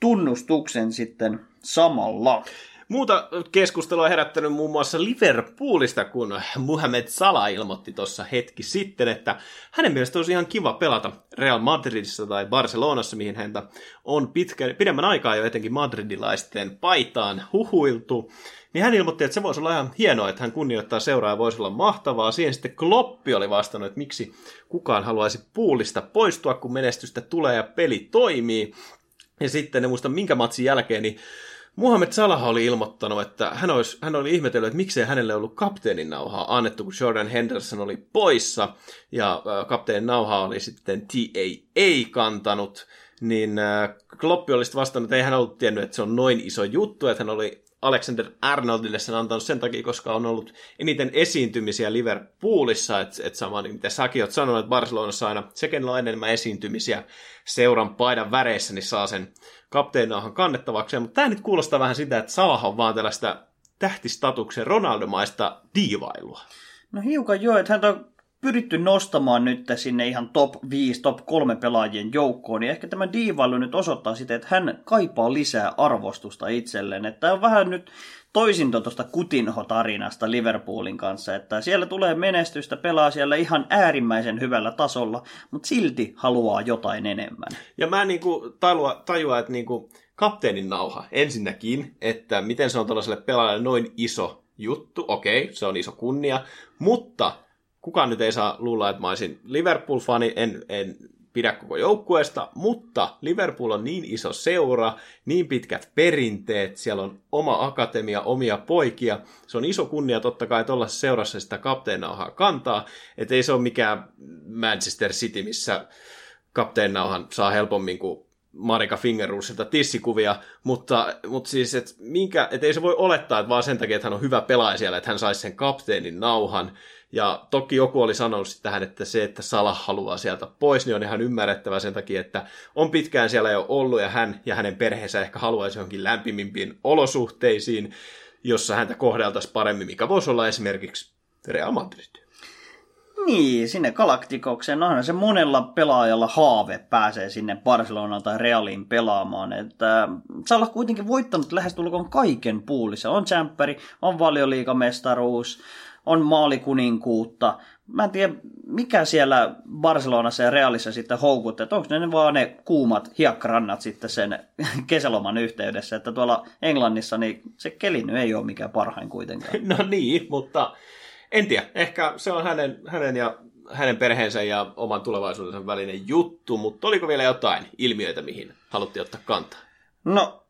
tunnustuksen sitten samalla.
Muuta keskustelua herättänyt muun muassa Liverpoolista, kun Mohamed Salah ilmoitti tuossa hetki sitten, että hänen mielestä olisi ihan kiva pelata Real Madridissa tai Barcelonassa, mihin häntä on pitkä, pidemmän aikaa jo etenkin madridilaisten paitaan huhuiltu. Niin hän ilmoitti, että se voisi olla ihan hienoa, että hän kunnioittaa seuraa ja voisi olla mahtavaa. Siihen sitten Kloppi oli vastannut, että miksi kukaan haluaisi puulista poistua, kun menestystä tulee ja peli toimii. Ja sitten ne muista minkä matsin jälkeen, niin Muhammed Salah oli ilmoittanut, että hän, olisi, hän oli ihmetellyt, että miksei hänelle ollut kapteenin nauhaa annettu, kun Jordan Henderson oli poissa, ja äh, kapteenin nauhaa oli sitten TAA kantanut, niin äh, Kloppi olisi vastannut, että ei hän ollut tiennyt, että se on noin iso juttu, että hän oli Alexander Arnoldille sen antanut sen takia, koska on ollut eniten esiintymisiä Liverpoolissa, että et sama niin mitä säkin oot sanonut, että Barcelonassa aina se, kenellä on enemmän esiintymisiä seuran paidan väreissä, niin saa sen kapteenaahan kannettavaksi. Mutta tämä nyt kuulostaa vähän sitä, että Salah on vaan tällaista tähtistatuksen Ronaldomaista diivailua.
No hiukan joo, että hän on pyritty nostamaan nyt sinne ihan top 5, top 3 pelaajien joukkoon, niin ehkä tämä diivailu nyt osoittaa sitä, että hän kaipaa lisää arvostusta itselleen. Että on vähän nyt toisinto tuosta Kutinho-tarinasta Liverpoolin kanssa, että siellä tulee menestystä, pelaa siellä ihan äärimmäisen hyvällä tasolla, mutta silti haluaa jotain enemmän.
Ja mä niinku tajua, tajua että niinku kapteenin nauha ensinnäkin, että miten se on tällaiselle pelaajalle noin iso juttu, okei, se on iso kunnia, mutta kukaan nyt ei saa luulla, että mä olisin Liverpool-fani, en, en pidä koko joukkueesta, mutta Liverpool on niin iso seura, niin pitkät perinteet, siellä on oma akatemia, omia poikia. Se on iso kunnia totta kai olla seurassa sitä kapteenauhaa kantaa, että ei se ole mikään Manchester City, missä kapteenauhan saa helpommin kuin Marika Fingerruusilta tissikuvia, mutta, mutta siis, että minkä, et ei se voi olettaa, että vaan sen takia, että hän on hyvä pelaaja siellä, että hän saisi sen kapteenin nauhan, ja toki joku oli sanonut tähän, että se, että Salah haluaa sieltä pois, niin on ihan ymmärrettävä sen takia, että on pitkään siellä jo ollut ja hän ja hänen perheensä ehkä haluaisi johonkin lämpimimpiin olosuhteisiin, jossa häntä kohdeltaisiin paremmin, mikä voisi olla esimerkiksi Real Madrid.
Niin, sinne Galaktikokseen. Onhan se monella pelaajalla haave pääsee sinne Barcelonaan tai Realiin pelaamaan. Että Salah kuitenkin voittanut lähestulkoon kaiken puulissa. On tsemppäri, on valioliikamestaruus, on maalikuninkuutta. Mä en tiedä, mikä siellä Barcelonassa ja Realissa sitten houkuttaa, että onko ne vaan ne kuumat hiekkarannat sitten sen kesäloman yhteydessä, että tuolla Englannissa niin se keli ei ole mikään parhain kuitenkaan.
No niin, mutta en tiedä, ehkä se on hänen, hänen ja hänen perheensä ja oman tulevaisuudensa välinen juttu, mutta oliko vielä jotain ilmiöitä, mihin haluttiin ottaa kantaa?
No,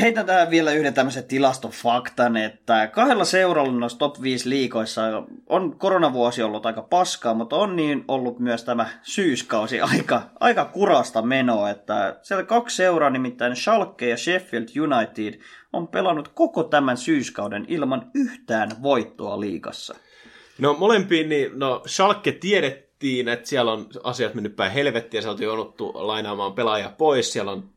heitän tähän vielä yhden tämmöisen tilastofaktan, että kahdella seuralla noissa top 5 liikoissa on koronavuosi ollut aika paskaa, mutta on niin ollut myös tämä syyskausi aika, aika kurasta menoa, että siellä kaksi seuraa, nimittäin Schalke ja Sheffield United, on pelannut koko tämän syyskauden ilman yhtään voittoa liikassa.
No molempiin, niin no Schalke tiedettiin, että siellä on asiat mennyt päin helvettiä, sieltä on jouduttu lainaamaan pelaajia pois, siellä on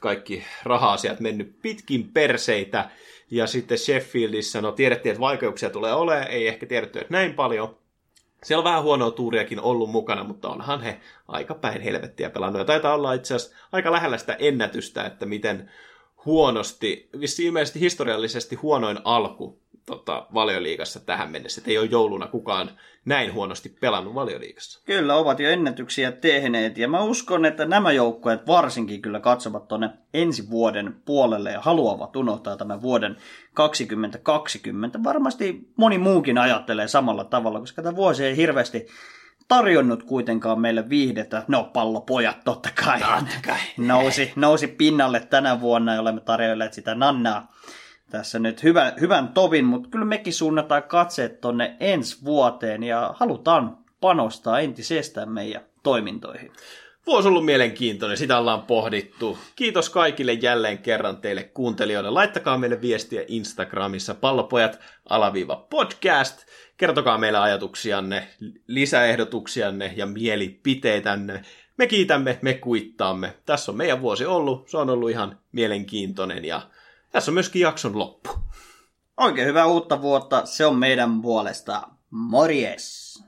kaikki raha-asiat mennyt pitkin perseitä, ja sitten Sheffieldissä, no tiedettiin, että vaikeuksia tulee olemaan, ei ehkä tiedetty, että näin paljon, siellä on vähän huonoa tuuriakin ollut mukana, mutta onhan he aika päin helvettiä pelannut. Ja taitaa olla itse asiassa aika lähellä sitä ennätystä, että miten huonosti, vissi ilmeisesti historiallisesti huonoin alku tota, valioliigassa tähän mennessä. Että ei ole jouluna kukaan näin huonosti pelannut valioliigassa.
Kyllä, ovat jo ennätyksiä tehneet. Ja mä uskon, että nämä joukkueet varsinkin kyllä katsovat tuonne ensi vuoden puolelle ja haluavat unohtaa tämän vuoden 2020. Varmasti moni muukin ajattelee samalla tavalla, koska tämä vuosi ei hirveästi tarjonnut kuitenkaan meille viihdettä. No, pallopojat totta kai.
Totta kai.
Nousi, nousi pinnalle tänä vuonna ja olemme tarjoilleet sitä nannaa tässä nyt hyvän, hyvän tovin, mutta kyllä mekin suunnataan katseet tonne ensi vuoteen ja halutaan panostaa entisestään meidän toimintoihin.
Vuosi ollut mielenkiintoinen, sitä ollaan pohdittu. Kiitos kaikille jälleen kerran teille kuuntelijoille. Laittakaa meille viestiä Instagramissa pallopojat alaviiva podcast. Kertokaa meille ajatuksianne, lisäehdotuksianne ja mielipiteitänne. Me kiitämme, me kuittaamme. Tässä on meidän vuosi ollut, se on ollut ihan mielenkiintoinen ja tässä on myöskin jakson loppu.
Oikein hyvää uutta vuotta, se on meidän puolesta. Morjes!